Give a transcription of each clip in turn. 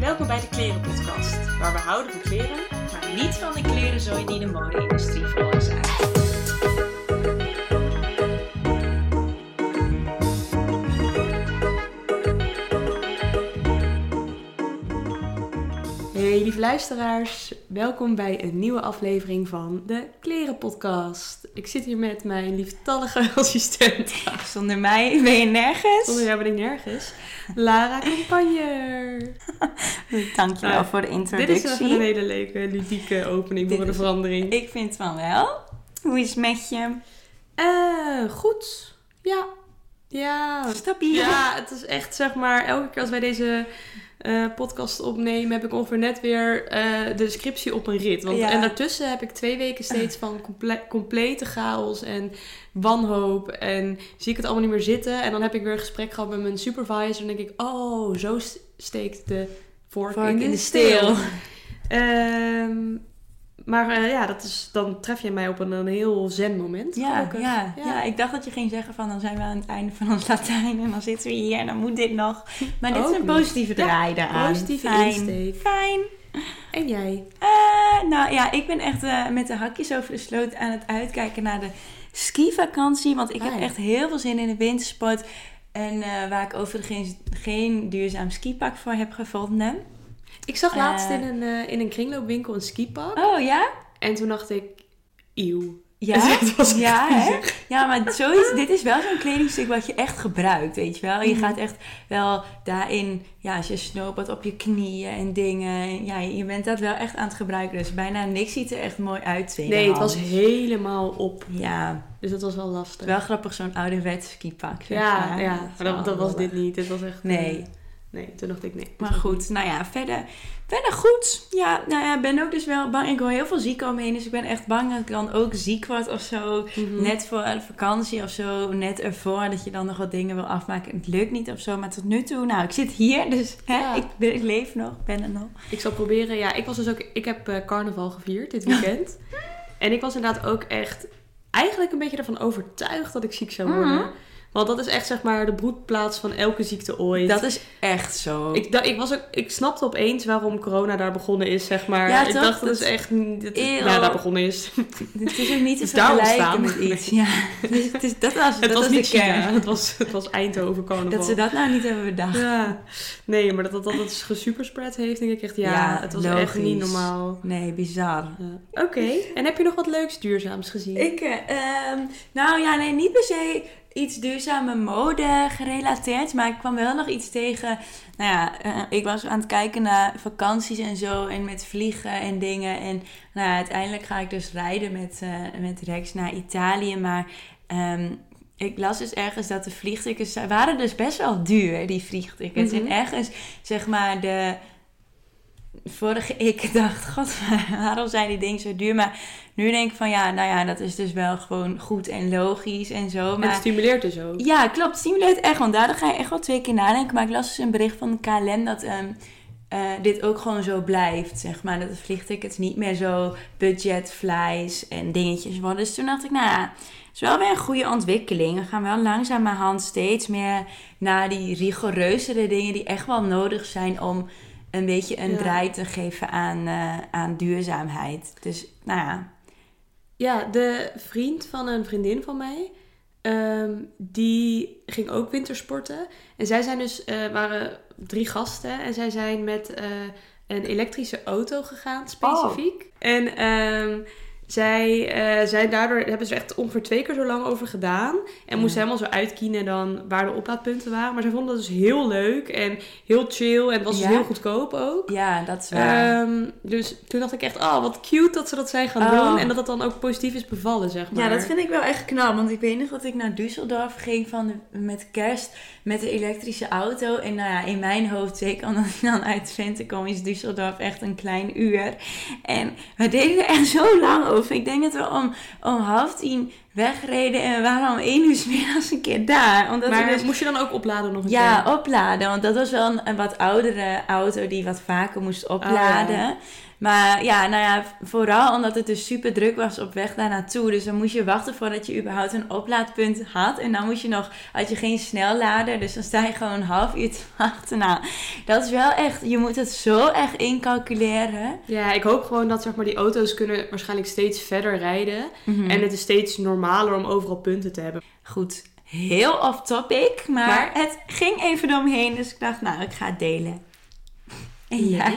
Welkom bij de Klerenpodcast, waar we houden van kleren, maar niet van de klerenzooi die de mode-industrie veroorzaakt. Lieve luisteraars, welkom bij een nieuwe aflevering van de Klerenpodcast. Ik zit hier met mijn lieftallige assistent. Zonder mij ben je nergens. Zonder jou ben ik nergens. Lara Campagne. Dankjewel Nou, voor de Dit introductie. is wel een hele leuke, ludieke opening Dit voor de is- verandering. Ik vind van wel. Hoe is het met je? Eh, goed. Ja. Ja. Stabiel. Ja, het is echt zeg maar, elke keer als wij deze eh, podcast opnemen, heb ik ongeveer net weer eh, de scriptie op een rit. Want, Ja. En daartussen heb ik twee weken steeds van comple- complete chaos en wanhoop. En zie ik het allemaal niet meer zitten. En dan heb ik weer een gesprek gehad met mijn supervisor. En denk ik, oh, zo st- steekt de vork, in, in de steel. steel. Maar eh, ja, dat is, dan tref je mij op een, een heel zen moment. Ja, ja, ja. ik dacht dat je ging zeggen van dan zijn we aan het einde van ons Latijn en dan zitten we hier en dan moet dit nog. Maar dit Ook is een nog. positieve draai daaraan. Positieve Fijn. insteek. Fijn. En jij? Eh, nou ja, ik ben echt eh, met de hakjes over de sloot aan het uitkijken naar de skivakantie. Want ik heb Ah, ja. echt heel veel zin in de wintersport. En waar ik overigens geen duurzaam skipak voor heb gevonden. Ik zag laatst Eh. in een, eh, in een kringloopwinkel een skipak. Oh ja? En toen dacht ik, eeuw. Ja, echt ja, hè? ja, maar zoiets, dit is wel zo'n kledingstuk wat je echt gebruikt, weet je wel. Je Mhm. gaat echt wel daarin, ja, als je snowboard op je knieën en dingen. Ja, je bent dat wel echt aan het gebruiken. Dus bijna niks ziet er echt mooi uit. Nee, het was helemaal op. Ja, Dus dat was wel lastig. wel grappig zo'n ouderwets skipak. zeg ja, maar. ja, is maar dat, dat was dit niet. Dit was echt... eh, Nee. Nee, toen dacht ik nee. Maar goed, nou ja, verder, verder goed. Ja, nou ja, ben ook dus wel bang. Ik hoor heel veel ziek omheen, dus ik ben echt bang dat ik dan ook ziek word of zo. Mhm. Net voor de vakantie of zo, net ervoor dat je dan nog wat dingen wil afmaken. Het lukt niet of zo, maar tot nu toe, nou, ik zit hier, dus hè, Ja. ik, ben- ik leef nog, ben er nog. Ik zal proberen. Ja, ik was dus ook... Ik heb eh, carnaval gevierd dit weekend. en ik was inderdaad ook echt... Eigenlijk een beetje ervan overtuigd dat ik ziek zou worden. Mhm. Want dat is echt zeg maar de broedplaats van elke ziekte ooit. Dat is echt zo. Ik, ik, was ook, ik snapte opeens waarom corona daar begonnen is, zeg maar. Ja, ik toch? dacht dat Dat is echt... Dat, nou, daar begonnen is. Het is ook niet te vergelijken ontstaan. met iets. Ja, dus het is, dat was, Het dat was was niet de kern. Het was, het was Eindhoven carnaval. Dat ze dat nou niet hebben bedacht. Ja, nee, maar dat dat, dat het gesuperspread heeft, denk ik echt, ja, Ja, het was echt logisch. niet normaal. Nee, bizar. Ja. Oké, en heb je nog wat leuks duurzaams gezien? Ik, ehm, nou ja, nee, niet per se iets duurzame mode gerelateerd. Maar ik kwam wel nog iets tegen. Nou ja, eh, ik was aan het kijken naar vakanties en zo. En met vliegen en dingen. En nou ja, uiteindelijk ga ik dus rijden met, eh, met Rex naar Italië. Maar ehm, ik las dus ergens dat de vliegtickets waren dus best wel duur, die vliegtickets. Mhm. En ergens, zeg maar, de vorige ik dacht, god, waarom zijn die dingen zo duur? Maar nu denk ik van ja, nou ja, dat is dus wel gewoon goed en logisch en zo. Het Maar stimuleert dus ook. ja, klopt, het stimuleert echt, want daardoor ga je echt wel twee keer nadenken. Maar ik las dus een bericht van de KLM dat ehm, eh, dit ook gewoon zo blijft, zeg maar. Dat de vliegtickets niet meer zo budget flies en dingetjes worden. Dus toen dacht ik, nou ja, het is wel weer een goede ontwikkeling. We gaan wel langzamerhand steeds meer naar die rigoureuzere dingen die echt wel nodig zijn om een beetje een Ja. draai te geven aan, eh, aan duurzaamheid. Dus, nou ja. Ja, de vriend van een vriendin van mij, ehm, die ging ook wintersporten. En zij zijn dus, eh, waren drie gasten en zij zijn met eh, een elektrische auto gegaan, specifiek. En ehm, zij zijn daardoor, hebben ze echt ongeveer twee keer zo lang over gedaan. En moesten helemaal zo uitkiezen dan waar de oplaadpunten waren. Maar zij vonden dat dus heel leuk en heel chill en het was dus heel goedkoop ook. Ja, dat is waar. Ehm, dus toen dacht ik echt, oh, wat cute dat ze dat zijn gaan Oh. doen. En dat het dan ook positief is bevallen, zeg maar. Ja, dat vind ik wel echt knap. Want ik weet nog dat ik naar Düsseldorf ging van de- met kerst met de elektrische auto. En nou ja, in mijn hoofd, zeker omdat ik dan uit Twente kom, is Düsseldorf echt een klein uur. En we deden er echt zo lang over. Ik denk dat we om, om half tien wegreden en we waren om één uur 's middags een keer daar. Omdat maar dus moest je dan ook opladen nog een ja, keer? opladen. Want dat was wel een, een wat oudere auto die wat vaker moest opladen. Oh, ja. Maar ja, nou ja, vooral omdat het dus super druk was op weg daar naartoe. Dus dan moest je wachten voordat je überhaupt een oplaadpunt had. En dan moest je nog, had je geen snellader. Dus dan sta je gewoon een half uur te wachten. Nou, dat is wel echt, je moet het zo echt incalculeren. Ja, ik hoop gewoon dat zeg maar, die auto's kunnen waarschijnlijk steeds verder rijden. Mhm. En het is steeds normaler om overal punten te hebben. Goed, heel off topic, maar, Maar- het ging even door me heen. Dus ik dacht, nou, ik ga het delen. En Ja.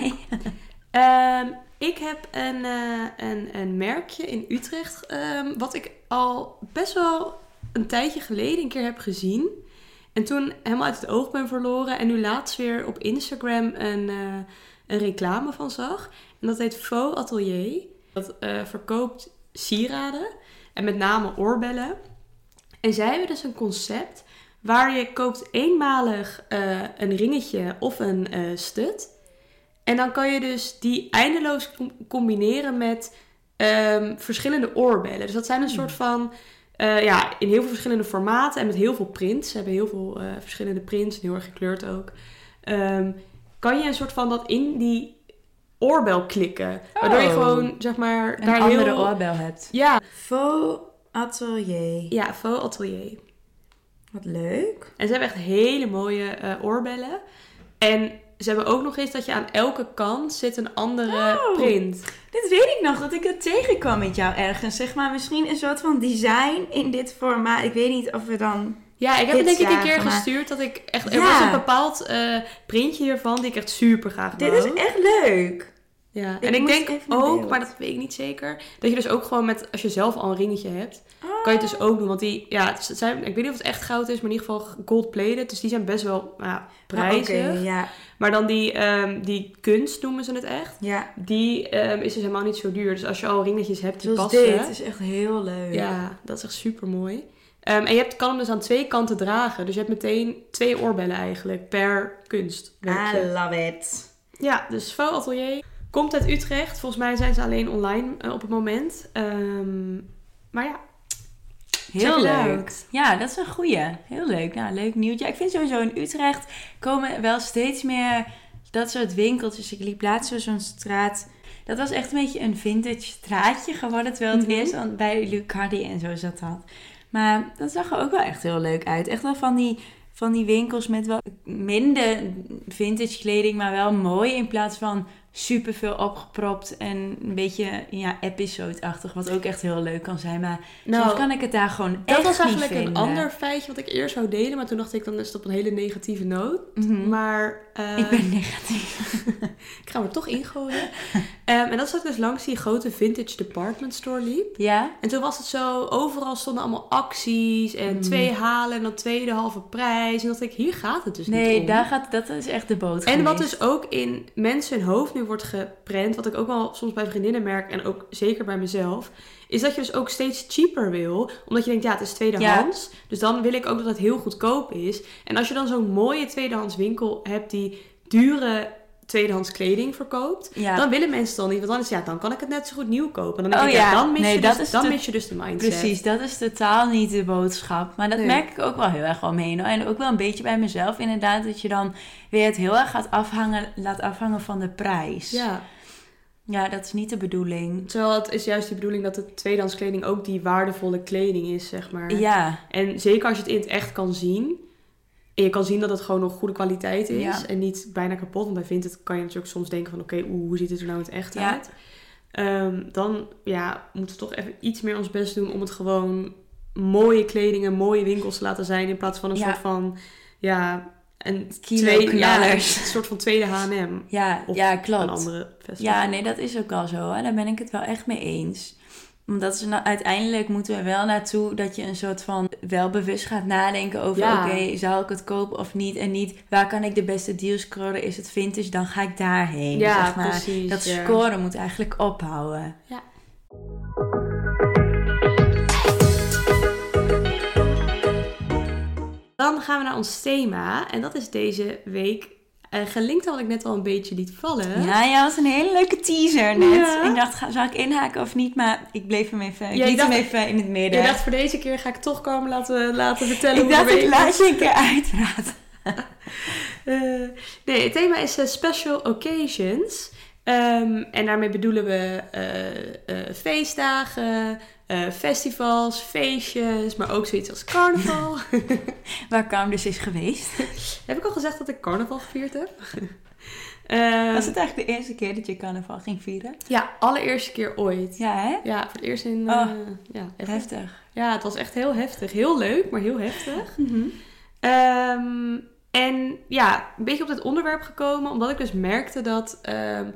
Ehm, ik heb een, eh, een, een merkje in Utrecht, ehm, wat ik al best wel een tijdje geleden een keer heb gezien. En toen helemaal uit het oog ben verloren. En nu laatst weer op Instagram een, eh, een reclame van zag. En dat heet Faux Atelier. Dat eh, verkoopt sieraden en met name oorbellen. En zij hebben dus een concept waar je koopt eenmalig een ringetje of een stud. En dan kan je dus die eindeloos com- combineren met ehm, verschillende oorbellen. Dus dat zijn een soort van, eh, ja, in heel veel verschillende formaten en met heel veel prints. Ze hebben heel veel eh, verschillende prints en heel erg gekleurd ook. Ehm, kan je een soort van dat in die oorbel klikken. Waardoor je Oh. gewoon, zeg maar, Een daar andere heel... oorbel hebt. Ja, Faux atelier. ja, Faux Atelier. Wat leuk. En ze hebben echt hele mooie eh, oorbellen. En ze hebben ook nog eens dat je aan elke kant zit een andere Oh. print. Dit weet ik nog, dat ik het tegenkwam met jou ergens. Zeg maar, misschien een soort van design in dit formaat. Ik weet niet of we dan... Ja, ik heb het denk ik een keer maar- gestuurd dat ik echt... Er was een bepaald eh, printje hiervan die ik echt super graag Dit is echt leuk. Ja. Ik En ik denk ook, maar dat weet ik niet zeker, dat je dus ook gewoon met, als je zelf al een ringetje hebt, Oh. Kan je het dus ook doen. Want die, ja, het zijn, ik weet niet of het echt goud is, maar in ieder geval gold-plated. Dus die zijn best wel nou ja, prijzig. Ah, ja. Maar dan die, ehm, die kunst noemen ze het echt. Ja, Die ehm, is dus helemaal niet zo duur. Dus als je al ringetjes hebt die zoals passen. dit is echt heel leuk. Ja, dat is echt super mooi. en je hebt, kan hem dus aan twee kanten dragen. Dus je hebt meteen twee oorbellen eigenlijk per kunstwerkje. I love it. Ja, dus Faux Atelier komt uit Utrecht. Volgens mij zijn ze alleen online eh, op het moment. Ehm, maar ja, Heel leuk. Ja, dat is een goeie. Heel leuk. Nou, leuk nieuwtje. Ja, ik vind sowieso in Utrecht komen wel steeds meer dat soort winkeltjes. Ik liep laatst zo'n straat. Dat was echt een beetje een vintage straatje geworden. Terwijl het eerst aan- bij Lucardi en zo zat had. Maar dat zag er ook wel echt heel leuk uit. Echt wel van die, van die winkels met wat minder vintage kleding, maar wel mooi. In plaats van super veel opgepropt en een beetje ja, episode-achtig. Wat ook echt heel leuk kan zijn. Maar nou, Soms kan ik het daar gewoon dat echt was niet eigenlijk een ander feitje wat ik eerst zou delen. Maar toen dacht ik, dan is het op een hele negatieve noot. Mhm. Maar eh, Ik ben negatief. ik ga er toch ingooien. Ehm, en dat zat ik dus langs die grote vintage department store liep. Ja? En toen was het zo, overal stonden allemaal acties en Mm. twee halen en dan tweede halve prijs. En dacht ik, hier gaat het dus niet Nee, daar gaat, dat is echt de boot En wat dus ook in mensen hun hoofd nu wordt geprent, wat ik ook wel soms bij vriendinnen merk en ook zeker bij mezelf, is dat je dus ook steeds cheaper wil. Omdat je denkt, ja, het is tweedehands. Dus dan wil ik ook dat het heel goedkoop is. En als je dan zo'n mooie tweedehands winkel hebt die dure tweedehands kleding verkoopt, Ja. dan willen mensen dan niet. Want dan is ja, dan kan ik het net zo goed nieuw kopen. En dan denk Oh ik, ja, dan, mis, Nee, je dus, dan de- mis je dus de mindset. Precies, dat is totaal niet de boodschap. Maar dat Nee. merk ik ook wel heel erg wel mee. hoor. En ook wel een beetje bij mezelf inderdaad. Dat je dan weer het heel erg gaat afhangen, laat afhangen van de prijs. Ja, Ja, dat is niet de bedoeling. terwijl het is juist de bedoeling dat de tweedehands kleding ook die waardevolle kleding is, zeg maar. Ja, En zeker als je het in het echt kan zien. En je kan zien dat het gewoon nog goede kwaliteit is. Ja. En niet bijna kapot. Want bij Vinted kan je natuurlijk soms denken van... Oké, hoe ziet het er nou in het echt Ja. uit? Ehm, dan ja, moeten we toch even iets meer ons best doen... om het gewoon mooie kleding en mooie winkels te laten zijn... in plaats van een Ja. soort van... Ja, een Kilo ja, een soort van tweede H&M. ja, ja Een klopt. andere festival. Ja, nee, dat is ook al zo. Hè. Daar ben ik het wel echt mee eens. Omdat ze nou, uiteindelijk moeten we wel naartoe dat je een soort van wel bewust gaat nadenken over: Ja. oké, zal ik het kopen of niet? En niet waar kan ik de beste deals scoren? Is het vintage? Dan ga ik daarheen. Ja, zeg maar. precies. Dat ja. scoren moet eigenlijk ophouden. Ja. Dan gaan we naar ons thema. En dat is deze week eh, gelinkt wat ik net al een beetje liet vallen. Ja, ja, was een hele leuke teaser net. Ja. Ik dacht, ga, zal ik inhaken of niet? Maar ik bleef hem even, ik Ja, liet hem even in het midden. Je dacht voor deze keer ga ik toch komen laten, laten vertellen ik hoe dacht, ik laat je een keer uitpraten. Eh, nee, het thema is eh, special occasions. Ehm, en daarmee bedoelen we feestdagen, eh, festivals, feestjes, maar ook zoiets als carnaval. Waar Carm dus is geweest. heb ik al gezegd dat ik carnaval gevierd heb? Ehm, Was het eigenlijk de eerste keer dat je carnaval ging vieren? Ja, allereerste keer ooit. Ja, Ja, hè? voor het eerst in... Oh, eh, ja, echt. Heftig. ja, het was echt heel heftig. Heel leuk, maar heel heftig. Ehm, en ja, een beetje op dit onderwerp gekomen, omdat ik dus merkte dat ehm,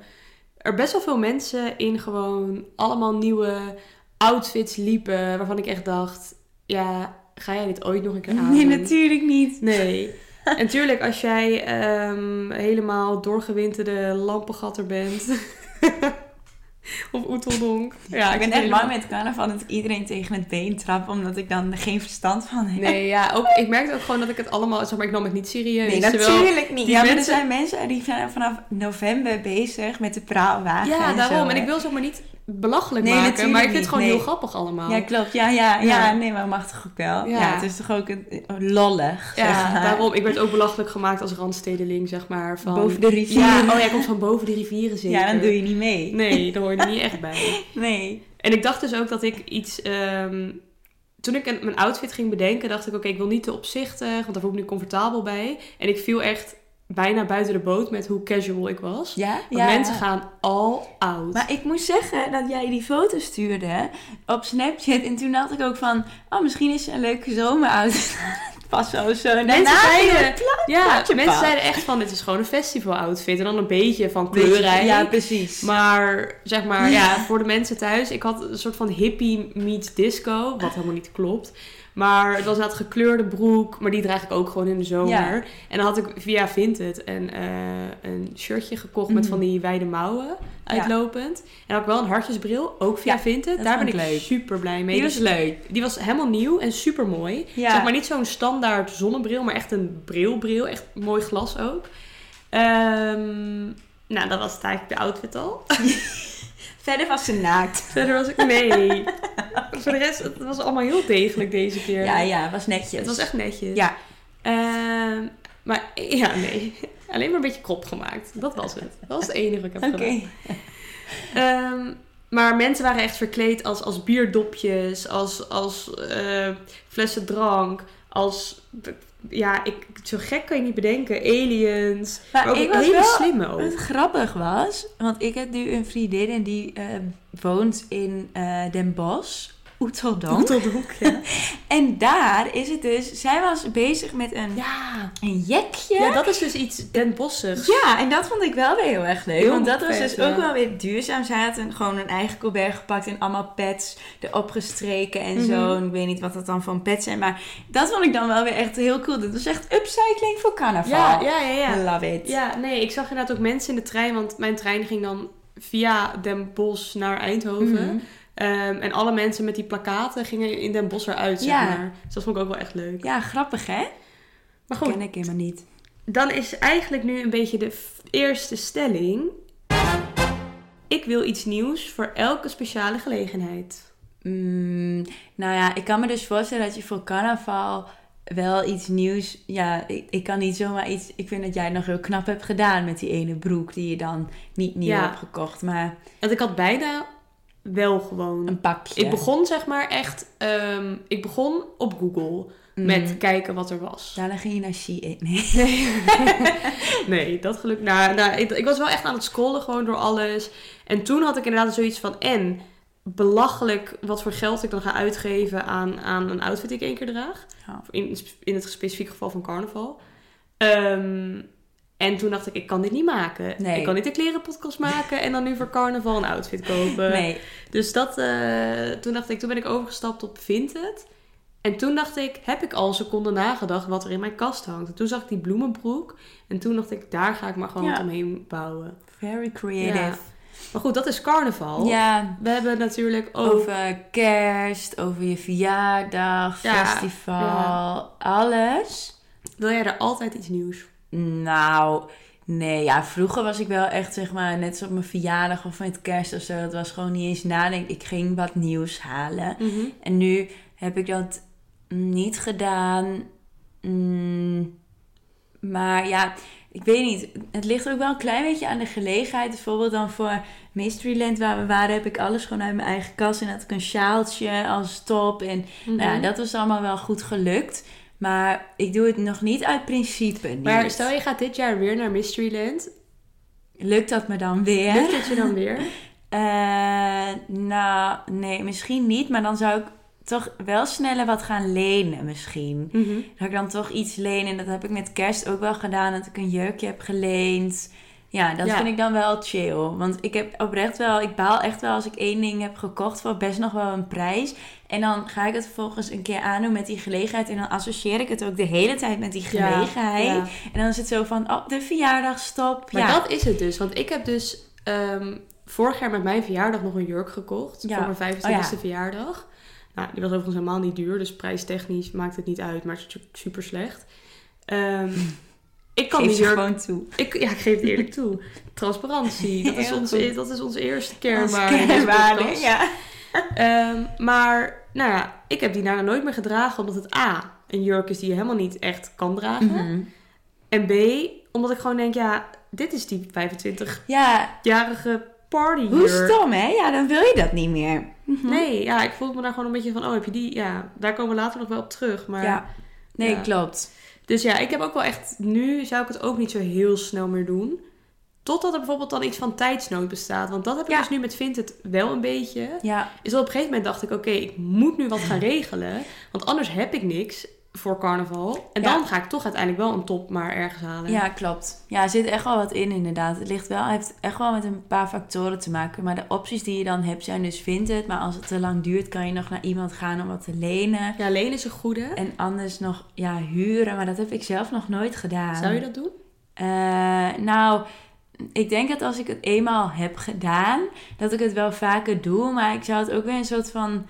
er best wel veel mensen in gewoon allemaal nieuwe outfits liepen, waarvan ik echt dacht, ja, ga jij dit ooit nog een keer aan? Nee, natuurlijk niet. Nee. En natuurlijk, als jij ehm, helemaal doorgewinterde lampengatter bent. of oeteldonk. Ja, ik ben echt helemaal- bang met carnaval dat ik iedereen tegen het been trap, omdat ik dan geen verstand van heb. Nee, ja, ook, ik merkte ook gewoon dat ik het allemaal, zeg maar, ik nam het niet serieus. Nee, natuurlijk niet. die Ja, maar er mensen- zijn mensen die zijn vanaf november bezig met de praalwagen Ja, en daarom. zo, En ik wil ook maar niet belachelijk Nee, maken, maar ik vind het gewoon nee. heel grappig allemaal. Ja, klopt. Ja, ja, ja, Ja. nee, maar mag toch ook wel. Ja. Ja, het is toch ook een, lollig, zeg Ja, maar. daarom. Ik werd ook belachelijk gemaakt als randstedeling, zeg maar. Van... Boven de rivier. Ja, oh, jij komt van boven de rivieren zeker. Ja, dan doe je niet mee. Nee, daar hoor je niet echt bij. Nee. En ik dacht dus ook dat ik iets... ehm, Toen ik mijn outfit ging bedenken, dacht ik... Oké, ik wil niet te opzichtig, want daar voel ik me niet comfortabel bij. En ik viel echt bijna buiten de boot met hoe casual ik was. Ja? Want mensen gaan all out. Maar ik moest zeggen dat jij die foto stuurde op Snapchat. En toen dacht ik ook van, oh, misschien is ze een leuke zomeroutfit. Pas zo zo. En Mensen zeiden, ja, mensen zeiden echt van, dit is gewoon een festival outfit. En dan een beetje van kleurrijk. Ja, precies. Maar zeg maar, ja, voor de mensen thuis. Ik had een soort van hippie meets disco. Wat helemaal niet klopt. Maar het was inderdaad gekleurde broek. Maar die draag ik ook gewoon in de zomer. Ja. En dan had ik via Vinted een, eh, een shirtje gekocht met Mhm. van die wijde mouwen. Uitlopend. En dan had ik wel een hartjesbril. Ook via Ja, Vinted. Daar ben ik leuk. super blij mee. Die was Dus leuk. die was helemaal nieuw en super mooi. Zeg maar niet zo'n standaard zonnebril. Maar echt een brilbril. Echt mooi glas ook. Ehm, nou, dat was het eigenlijk de outfit al. Verder was ze naakt. Verder was ik... Nee. Voor de rest, het was allemaal heel degelijk deze keer. Ja, ja, was netjes. Het was echt netjes. Ja, Ehm, maar ja, nee. Alleen maar een beetje krop gemaakt. Dat was het. Dat was het enige wat ik heb oké. gedaan. Ehm, maar mensen waren echt verkleed als, als bierdopjes, als, als eh, flessen drank, als... Ja, ik, zo gek kan je niet bedenken. Aliens. Maar Maar ook ik was hele slimme ook. Wat grappig was, want ik heb nu een vriendin en die eh, woont in eh, Den Bosch, Oeteldonk. Oeteldonk, ja. En daar is het dus, zij was bezig met een, Ja. een jekje. ja, dat is dus iets Den Bossigs. Ja, en dat vond ik wel weer heel erg leuk. Heel want dat was dus ja. ook wel weer duurzaam. Zij had een, gewoon een eigen colbert gepakt en allemaal pads erop gestreken en Mhm. zo. En ik weet niet wat dat dan voor een pads zijn. Maar dat vond ik dan wel weer echt heel cool. Dat was echt upcycling voor carnaval. Ja, ja, ja. ja. Love it. Ja, nee, ik zag inderdaad ook mensen in de trein, want mijn trein ging dan via Den Bosch naar Eindhoven. Mhm. Ehm, en alle mensen met die plakaten gingen in Den Bosch eruit, zeg Ja. maar. Dus dat vond ik ook wel echt leuk. Ja, grappig hè? Maar goed, Ken ik helemaal niet. dan is eigenlijk nu een beetje de eerste stelling. Ik wil iets nieuws voor elke speciale gelegenheid. Mm, nou ja, ik kan me dus voorstellen dat je voor carnaval wel iets nieuws... Ja, ik, ik kan niet zomaar iets... Ik vind dat jij het nog heel knap hebt gedaan met die ene broek die je dan niet nieuw Ja. hebt gekocht. Maar Want ik had bijna wel gewoon... een pakje. Ik begon zeg maar echt... ehm, ik begon op Google Mm. met kijken wat er was. Daarna ging je naar Shein. Nee. Nee, nee dat geluk. Nou, nou ik, ik was wel echt aan het scrollen gewoon door alles. En toen had ik inderdaad zoiets van... En belachelijk wat voor geld ik dan ga uitgeven aan, aan een outfit die ik één keer draag. Ja. In, in het specifieke geval van carnaval. Ehm, en toen dacht ik, ik kan dit niet maken. Nee. Ik kan niet een klerenpodcast maken en dan nu voor carnaval een outfit kopen. Nee. Dus dat, eh, toen dacht ik, toen ben ik overgestapt op Vinted. En toen dacht ik, heb ik al een seconde nagedacht wat er in mijn kast hangt. En toen zag ik die bloemenbroek. En toen dacht ik, daar ga ik maar gewoon Ja. omheen bouwen. Very creative. Ja. Maar goed, dat is carnaval. Ja, We hebben natuurlijk ook... over kerst, over je verjaardag, Ja, festival, alles. Wil jij er altijd iets nieuws? Nou, Nee, ja, vroeger was ik wel echt, zeg maar, net zoals op mijn verjaardag of met kerst of zo. Dat was gewoon niet eens nadenken. Ik ging wat nieuws halen. Mhm. En nu heb ik dat niet gedaan. Mm, maar ja, ik weet niet. Het ligt ook wel een klein beetje aan de gelegenheid. Bijvoorbeeld dan voor Mysteryland waar we waren, heb ik alles gewoon uit mijn eigen kast. En had ik een sjaaltje als top. En Mhm. nou ja, dat was allemaal wel goed gelukt. Maar ik doe het nog niet uit principe. Niet. Maar stel je gaat dit jaar weer naar Mysteryland. Lukt dat me dan weer? Lukt het je dan weer? Eh, nou, nee, misschien niet. Maar dan zou ik toch wel sneller wat gaan lenen misschien. Dat ik dan toch iets leen. En dat heb ik met kerst ook wel gedaan. Dat ik een jurkje heb geleend. Ja, dat Ja. vind ik dan wel chill. Want ik heb oprecht wel... Ik baal echt wel als ik één ding heb gekocht voor best nog wel een prijs. En dan ga ik het vervolgens een keer aandoen met die gelegenheid. En dan associeer ik het ook de hele tijd met die gelegenheid. ja. En dan is het zo van, oh, de verjaardagstop. Maar ja. dat is het dus. Want ik heb dus ehm, vorig jaar met mijn verjaardag nog een jurk gekocht. Voor mijn 25e Oh ja. verjaardag. Nou, die was overigens helemaal niet duur. Dus prijstechnisch maakt het niet uit. Maar het is natuurlijk super slecht. Ehm, ik kan Geef jurk... gewoon toe. Ik, ja, ik geef het eerlijk toe. Transparantie. Dat is, goed. dat is onze eerste kernwaarde. ja. Ehm, maar, nou ja, ik heb die daarna nooit meer gedragen. Omdat het A, een jurk is die je helemaal niet echt kan dragen. Mhm. En B, omdat ik gewoon denk, ja, dit is die 25-jarige Ja, partyjurk. hoe stom, hè? Ja, dan wil je dat niet meer. Mhm. Nee, ja, ik voelde me daar gewoon een beetje van, oh, heb je die? Ja, daar komen we later nog wel op terug. Maar, Ja, nee, Ja. klopt. Dus ja, ik heb ook wel echt, nu zou ik het ook niet zo heel snel meer doen. Totdat er bijvoorbeeld dan iets van tijdsnood bestaat. Want dat heb ik Ja. dus nu met Vinted wel een beetje. Ja, Is dat op een gegeven moment dacht ik, oké, ik moet nu wat gaan regelen. Want anders heb ik niks voor carnaval. En Ja. dan ga ik toch uiteindelijk wel een top maar ergens halen. ja, klopt. Ja, er zit echt wel wat in inderdaad. Het ligt wel, heeft echt wel met een paar factoren te maken. Maar de opties die je dan hebt zijn dus vindt het. Maar als het te lang duurt, kan je nog naar iemand gaan om wat te lenen. Ja, Leen is een goede. En anders nog, ja, huren. Maar dat heb ik zelf nog nooit gedaan. Zou je dat doen? Eh, nou, ik denk dat als ik het eenmaal heb gedaan, dat ik het wel vaker doe. Maar ik zou het ook weer een soort van.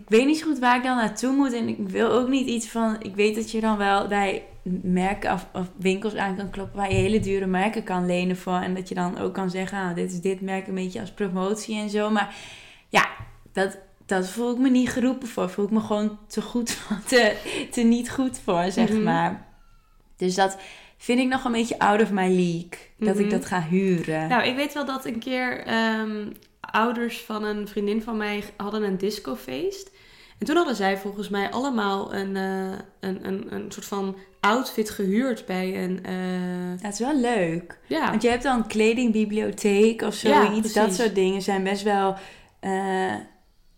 Ik weet niet zo goed waar ik dan naartoe moet. En ik wil ook niet iets van. Ik weet dat je dan wel bij merken of, of winkels aan kan kloppen waar je hele dure merken kan lenen voor. En dat je dan ook kan zeggen: ah, dit is dit merk een beetje als promotie en zo. Maar ja, dat. Dat voel ik me niet geroepen voor. Voel ik me gewoon te goed te, te niet goed voor, zeg Mhm. maar. Dus dat, vind ik nog een beetje out of my league. Dat ik Mhm. dat ga huren. Nou, ik weet wel dat een keer ehm, ouders van een vriendin van mij hadden een discofeest. En toen hadden zij volgens mij allemaal een, eh, een, een, een soort van outfit gehuurd bij een... eh, Dat is wel leuk. ja, Want je hebt dan kledingbibliotheek of Ja, zoiets. dat precies. soort dingen zijn best wel... eh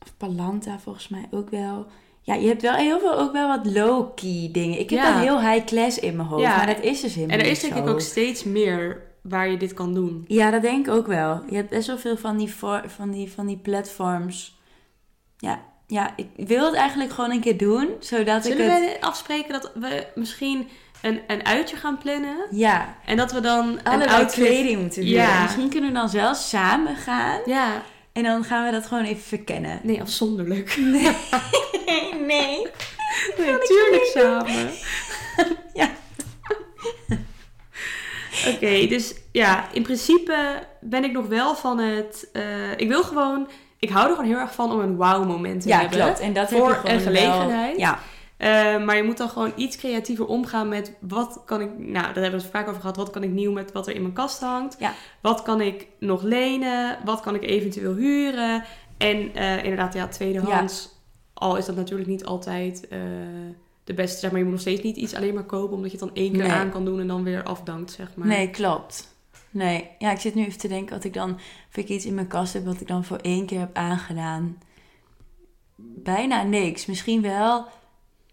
of Palanta volgens mij ook wel. Ja, je hebt wel heel veel ook wel wat low-key dingen. Ik heb Ja. dat heel high class in mijn hoofd. Ja, maar dat is dus helemaal en er is denk zo. ik ook steeds meer waar je dit kan doen. Ja, dat denk ik ook wel. Je hebt best wel veel van die, van die, van die platforms. Ja, ja, ik wil het eigenlijk gewoon een keer doen. Zodat Zullen ik het... we afspreken dat we misschien een, een uitje gaan plannen? Ja, En dat we dan een allebei outfit... kleding moeten huren. Ja. Misschien kunnen we dan zelfs samen gaan. Ja, En dan gaan we dat gewoon even verkennen. nee, afzonderlijk. Nee, nee. Nee, natuurlijk samen. Ja. Oké, dus ja, in principe ben ik nog wel van het... eh, ik wil gewoon... Ik hou er gewoon heel erg van om een wow-moment te Ja, hebben. klopt. En dat Voor heb je gewoon een gelegenheid. Wel, ja, Eh, maar je moet dan gewoon iets creatiever omgaan met wat kan ik... Nou, daar hebben we het vaak over gehad. Wat kan ik nieuw met wat er in mijn kast hangt? Ja. Wat kan ik nog lenen? Wat kan ik eventueel huren? En eh, inderdaad, ja, tweedehands. Al is dat natuurlijk niet altijd eh, de beste. Zeg maar, je moet nog steeds niet iets alleen maar kopen... omdat je het dan één keer Nee. aan kan doen en dan weer afdankt, zeg maar. nee, klopt. Nee, ja, ik zit nu even te denken wat ik dan... Of ik iets in mijn kast heb wat ik dan voor één keer heb aangedaan. Bijna niks. Misschien wel...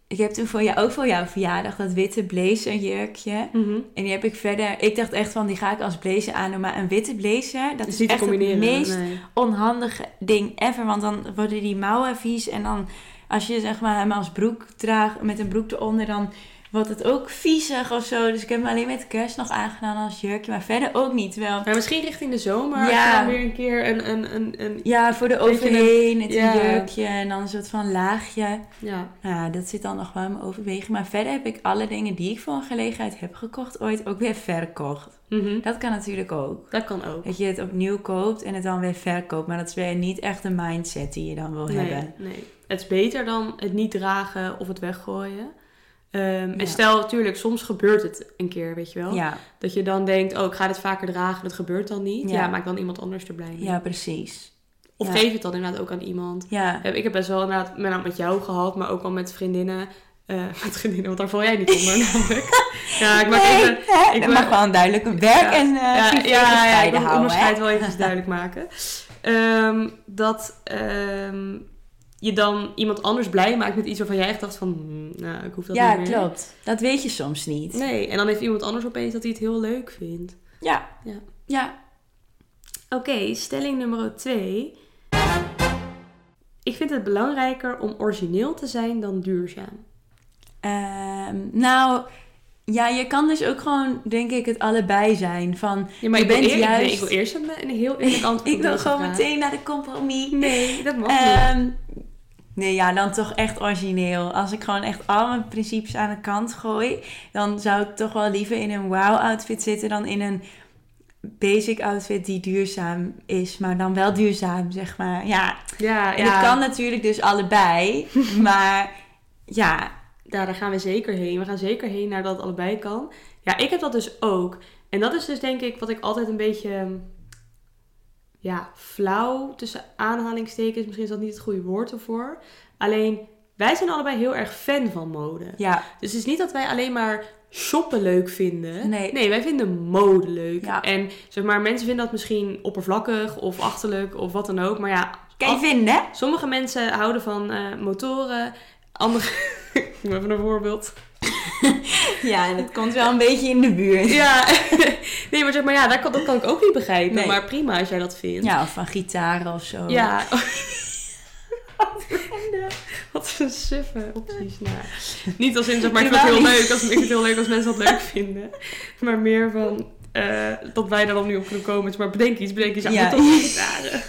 Ik heb toen voor jou, ook voor jouw verjaardag dat witte blazerjurkje. Mhm. En die heb ik verder... Ik dacht echt van, die ga ik als blazer aandoen. Maar een witte blazer, dat is echt het meest nee. onhandige ding ever. Want dan worden die mouwen vies. En dan als je zeg maar hem als broek draagt met een broek eronder, dan wordt het ook viezig of zo. Dus ik heb hem alleen met kerst nog aangedaan als jurkje. Maar verder ook niet. Wel, Maar misschien richting de zomer. Ja. Dan weer een keer een... een, een, een ja, voor de overheen, het ja. jurkje en dan een soort van laagje. ja. Nou, ja, dat zit dan nog wel in mijn overweging. Maar verder heb ik alle dingen die ik voor een gelegenheid heb gekocht, ooit ook weer verkocht. Mhm. Dat kan natuurlijk ook. Dat kan ook. Dat je het opnieuw koopt en het dan weer verkoopt. Maar dat is weer niet echt een mindset die je dan wil Nee, hebben. nee. Het is beter dan het niet dragen of het weggooien. Ehm, Ja. En stel, natuurlijk, soms gebeurt het een keer, weet je wel. Ja, Dat je dan denkt, oh, ik ga dit vaker dragen. Dat gebeurt dan niet. Ja. Ja, maak dan iemand anders er blij mee. ja precies. Of Ja. geef het dan inderdaad ook aan iemand. Ja, Ik heb best wel inderdaad met, met jou gehad, maar ook al met vriendinnen. Eh, met vriendinnen, want daar val jij niet onder namelijk. Ja, ik maak nee, even... hè, ik mag gewoon duidelijk werk Ja. en eh ja, privé ja, ja, ik houden. onderscheid wel even duidelijk maken. Ehm, dat ehm, je dan iemand anders blij maakt met iets waarvan jij echt dacht van... hmm, nou, ik hoef dat Ja, niet meer. klopt. Dat weet je soms niet. Nee, en dan heeft iemand anders opeens dat hij het heel leuk vindt. Ja. Ja. Ja. Oké, stelling nummer twee. Ik vind het belangrijker om origineel te zijn dan duurzaam. Ehm, nou, ja, je kan dus ook gewoon, denk ik, het allebei zijn. Van, Ja, maar je ik wil, bent nee, juist... ik wil eerst een, een heel eerlijk antwoord ik wil gewoon meteen naar de compromis. Nee, dat mag niet. Nee, ja, dan toch echt origineel. Als ik gewoon echt al mijn principes aan de kant gooi, dan zou ik toch wel liever in een wow-outfit zitten dan in een basic outfit die duurzaam is, maar dan wel duurzaam, zeg maar. Ja, Ja, en ja. het kan natuurlijk dus allebei, maar ja, Ja, daar gaan we zeker heen. We gaan zeker heen naar dat het allebei kan. Ja, ik heb dat dus ook. En dat is dus denk ik wat ik altijd een beetje... Ja, flauw tussen aanhalingstekens. Misschien is dat niet het goede woord ervoor. Alleen, wij zijn allebei heel erg fan van mode. ja, Dus het is niet dat wij alleen maar shoppen leuk vinden. Nee. wij vinden mode leuk. Ja. En zeg maar, mensen vinden dat misschien oppervlakkig of achterlijk of wat dan ook. Maar ja, kan je vinden? sommige mensen houden van eh, motoren. Andere... Ik even een voorbeeld. Ja, en het komt wel een beetje in de buurt. Ja, nee, maar zeg maar, ja, dat kan, dat kan ik ook niet begrijpen. Nee. Maar prima als jij dat vindt. Ja, of van gitaren of zo. Ja. Wat een suffe opties. Nou, niet als in, zeg maar, ik vind het heel leuk als, ik vind het heel leuk als mensen dat leuk vinden. Maar meer van, eh, dat wij daar dan nu op kunnen komen. Dus maar bedenk iets, bedenk iets. Ja, Ja. gitaren.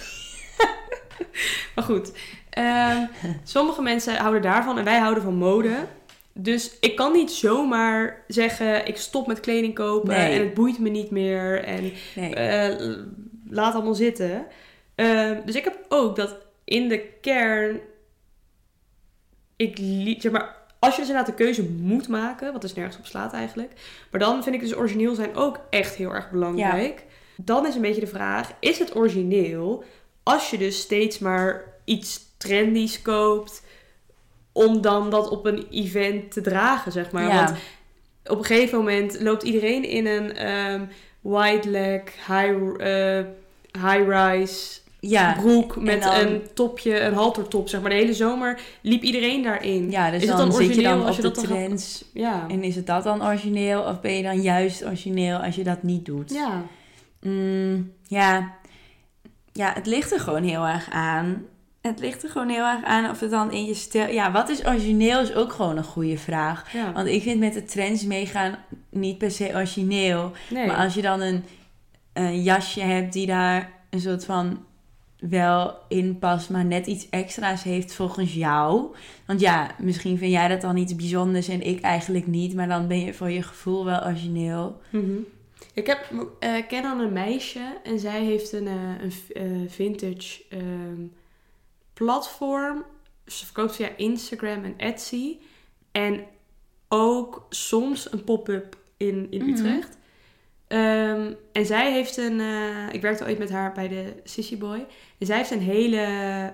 maar goed. ehm, sommige mensen houden daarvan en wij houden van mode. Dus ik kan niet zomaar zeggen, ik stop met kleding kopen Nee. en het boeit me niet meer. En Nee. eh, laat allemaal zitten. Ehm, dus ik heb ook dat in de kern. Ik liet, zeg maar, als je dus inderdaad de keuze moet maken, wat dus nergens op slaat eigenlijk. Maar dan vind ik dus origineel zijn ook echt heel erg belangrijk. Dan is een beetje de vraag: is het origineel als je dus steeds maar iets trendies koopt, om dan dat op een event te dragen, zeg maar? ja. Want op een gegeven moment loopt iedereen in een ehm wide leg, high, eh, high-rise ja. broek met dan- een topje, een haltertop, zeg maar. De hele zomer liep iedereen daarin. ja, dus Is het dan, dan zit je origineel dan als op je de dan trends. Ja. En is het dat dan origineel? Of ben je dan juist origineel als je dat niet doet? Ja. Mm, ja. ja, het ligt er gewoon heel erg aan. Het ligt er gewoon heel erg aan of het dan in je stijl... Ja, wat is origineel is ook gewoon een goede vraag. ja. Want ik vind met de trends meegaan niet per se origineel. Nee. Maar als je dan een, een jasje hebt die daar een soort van wel in past, maar net iets extra's heeft volgens jou. Want ja, misschien vind jij dat dan iets bijzonders en ik eigenlijk niet. Maar dan ben je voor je gevoel wel origineel. Mhm. Ik heb, eh, ken dan een meisje en zij heeft een, eh, een eh, vintage ehm, platform. Ze verkoopt via Instagram en Etsy. En ook soms een pop-up in, in Mhm. Utrecht. Ehm, en zij heeft een... eh, ik werkte ooit met haar bij de Sissy Boy. En zij heeft een hele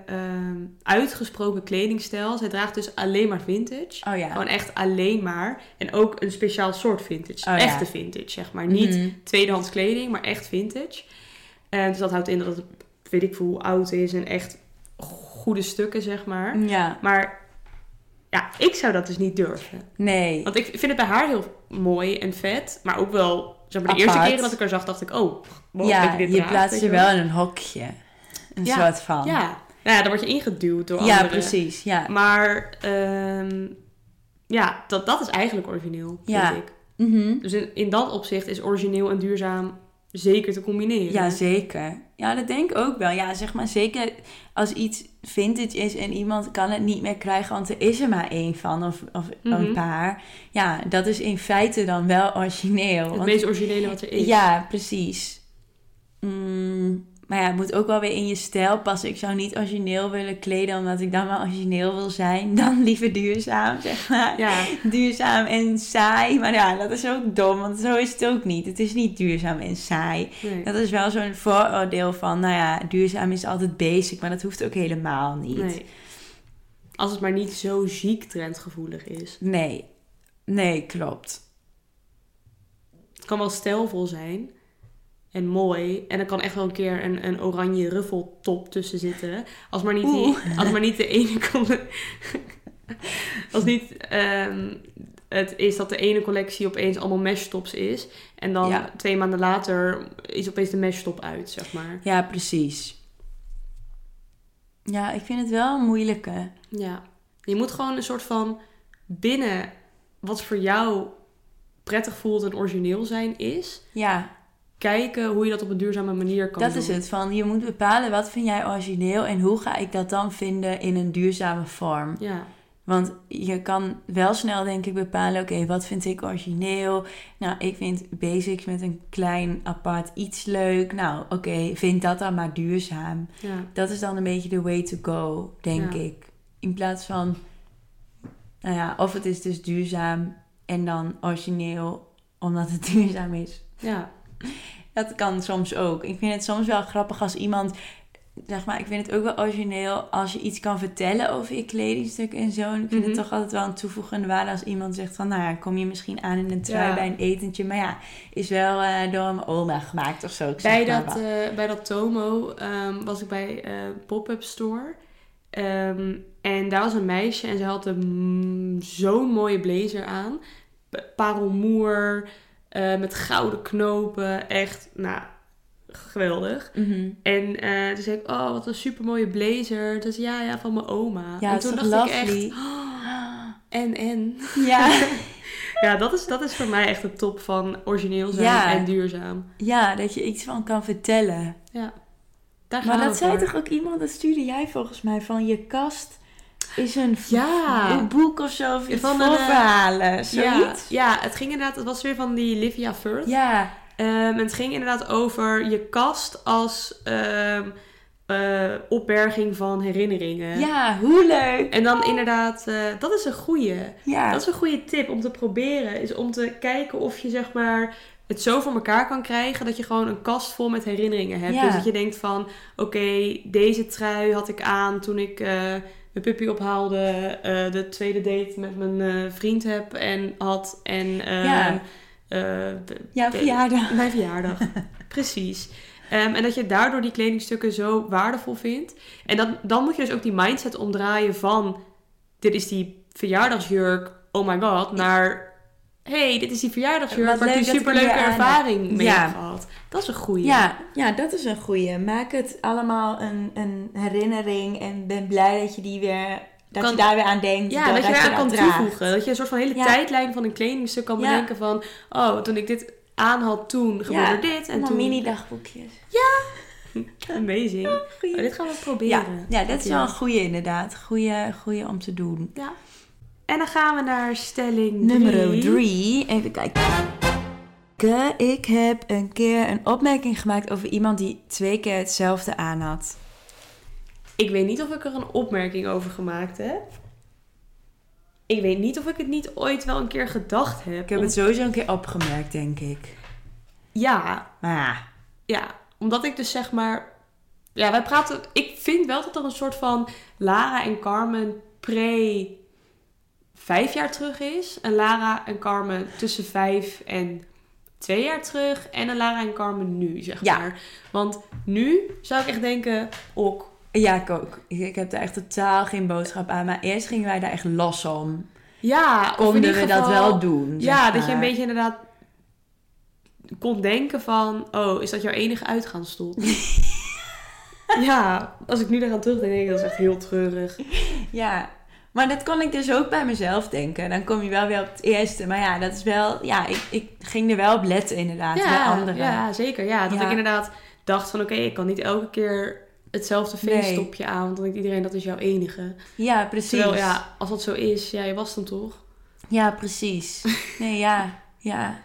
ehm, uitgesproken kledingstijl. Zij draagt dus alleen maar vintage. Oh ja. Gewoon echt alleen maar. En ook een speciaal soort vintage. Oh ja. Echte vintage, zeg maar. Niet Mhm. tweedehands kleding, maar echt vintage. En dus dat houdt in dat het, weet ik veel hoe oud is en echt goede stukken, zeg maar. Ja, Maar ja, ik zou dat dus niet durven. nee. Want ik vind het bij haar heel mooi en vet, maar ook wel, zeg maar, de Apart. eerste keren dat ik haar zag, dacht ik, oh, wow, ja, je dit je plaatst je wel in een hokje. Een Ja, soort van. Ja. Nou ja, dan word je ingeduwd door Ja, anderen. precies. Ja. Maar ehm, ja, dat, dat is eigenlijk origineel, vind Ja. ik. Mhm. Dus in, in dat opzicht is origineel en duurzaam zeker te combineren. Ja, zeker. Ja, dat denk ik ook wel. Ja, zeg maar zeker als iets vintage is en iemand kan het niet meer krijgen, want er is er maar één van of, of Mhm. een paar. Ja, dat is in feite dan wel origineel. Het Want- meest originele wat er is. Ja, precies. Mm, maar ja, het moet ook wel weer in je stijl passen. Ik zou niet origineel willen kleden omdat ik dan wel origineel wil zijn. Dan liever duurzaam, zeg maar. Ja, Duurzaam en saai. Maar ja, dat is ook dom, want zo is het ook niet. Het is niet duurzaam en saai. nee. Dat is wel zo'n vooroordeel van, nou ja, duurzaam is altijd basic, maar dat hoeft ook helemaal niet. nee. Als het maar niet zo ziek trendgevoelig is. Nee, nee, klopt. Het kan wel stijlvol zijn en mooi. En er kan echt wel een keer een, een oranje ruffeltop tussen zitten. Als maar niet, die, als maar niet de ene... als niet ehm, het is dat de ene collectie opeens allemaal meshtops is. En dan Ja. twee maanden later is opeens de meshtop uit, zeg maar. Ja, precies. Ja, ik vind het wel een moeilijke. Ja. Je moet gewoon een soort van binnen wat voor jou prettig voelt en origineel zijn is. Ja, Kijken hoe je dat op een duurzame manier kan dat doen. is het. Van, je moet bepalen wat vind jij origineel en hoe ga ik dat dan vinden in een duurzame vorm. Ja. Want je kan wel snel denk ik bepalen, oké, wat vind ik origineel? Nou, ik vind basics met een klein apart iets leuk. Nou, oké, vind dat dan maar duurzaam. Ja. Dat is dan een beetje de way to go, denk Ja. ik. In plaats van, nou ja, of het is dus duurzaam en dan origineel omdat het duurzaam is. Ja. Dat kan soms ook. Ik vind het soms wel grappig als iemand, zeg maar, ik vind het ook wel origineel als je iets kan vertellen over je kledingstuk en zo. En ik vind Mhm. het toch altijd wel een toevoegende waarde als iemand zegt van, nou ja, kom je misschien aan in een trui Ja. bij een etentje. Maar ja, is wel eh, door mijn oma gemaakt of zo. Ik Bij, maar dat, eh, bij dat Tomo ehm, was ik bij eh pop-up store. Ehm, en daar was een meisje en ze had een mm, zo'n mooie blazer aan. Parelmoer, eh, met gouden knopen. Echt, nou, geweldig. Mhm. En eh, toen zei ik, oh, wat een super mooie blazer. Dus ja, ja, van mijn oma. Ja, en toen dacht ik lovely? echt, oh, en, en. Ja. Ja, dat is, dat is voor mij echt de top van origineel zijn Ja. en duurzaam. ja, dat je iets van kan vertellen. Ja. Daar Maar dat zei voor. toch ook iemand, dat stuurde jij volgens mij, van je kast is een, Ja. boek of zo, of Van een, eh, verhalen, Ja, zoiets. ja, het ging inderdaad, het was weer van die Livia Firth. Ja, Ehm, het ging inderdaad over je kast als ehm, eh, opberging van herinneringen. ja, hoe leuk. En dan inderdaad, eh, dat is een goeie. Ja, Dat is een goede tip om te proberen. Is om te kijken of je zeg maar het zo voor elkaar kan krijgen dat je gewoon een kast vol met herinneringen hebt. Ja. Dus dat je denkt van, oké, deze trui had ik aan toen ik mijn puppy ophaalde, eh, de tweede date met mijn eh, vriend heb en had en ehm, Ja. eh, de- jouw de- verjaardag. mijn verjaardag. Precies. Ehm, en dat je daardoor die kledingstukken zo waardevol vindt. En dan, dan moet je dus ook die mindset omdraaien van... Dit is die verjaardagsjurk, oh my god, naar... hey, dit is die verjaardagsjurk waar ik dat hem superleuke ervaring mee Ja. heb gehad. Dat is een goeie. Ja, ja, dat is een goeie. Maak het allemaal een, een herinnering en ben blij dat je die weer, dat Kan- je daar weer aan denkt. Ja, dat je je eraan kan draagt. toevoegen. Dat je een soort van hele Ja. tijdlijn van een kledingstuk kan Ja. bedenken van... Oh, toen ik dit aan had, toen gebeurde Ja, dit. En toen... mini dagboekjes. Amazing. Oh, Goeie. dit gaan we proberen. Ja, ja, dat is Ja. wel een goeie inderdaad. Goeie, goeie om te doen. Ja. En dan gaan we naar stelling Nummer drie. Even kijken. Ik heb een keer een opmerking gemaakt over iemand die twee keer hetzelfde aan had. Ik weet niet of ik er een opmerking over gemaakt heb. Ik weet niet of ik het niet ooit wel een keer gedacht heb. Ik heb Om- het sowieso een keer opgemerkt, denk ik. Ja, Maar ja, ja. Omdat ik dus zeg maar... Ja, wij praten... Ik vind wel dat er een soort van Lara en Carmen pre vijf jaar terug is. En Lara en Carmen tussen vijf en twee jaar terug. En een Lara en Carmen nu, zeg Ja. maar. Want nu zou ik echt denken... Ok, ja, ik ook. Ik, heb daar echt totaal geen boodschap aan. Maar eerst gingen wij daar echt los om. Ja, Konden we dat wel doen? Ja, dat je een beetje inderdaad kon denken van... Oh, is dat jouw enige uitgaansstoel? ja, als ik nu eraan terugdenk, denk ik dat is echt heel treurig. Ja, Maar dat kon ik dus ook bij mezelf denken. Dan kom je wel weer op het eerste. Maar ja, dat is wel... Ja, ik, ik ging er wel op letten inderdaad. bij anderen. ja, zeker. Ja, dat Ja. ik inderdaad dacht van oké, ik kan niet elke keer hetzelfde Nee. feeststopje aan. Want dan denkt iedereen dat is jouw enige. Ja, precies. Terwijl ja, als dat zo is, ja, je was dan toch? Ja, precies. Nee, ja. Ja.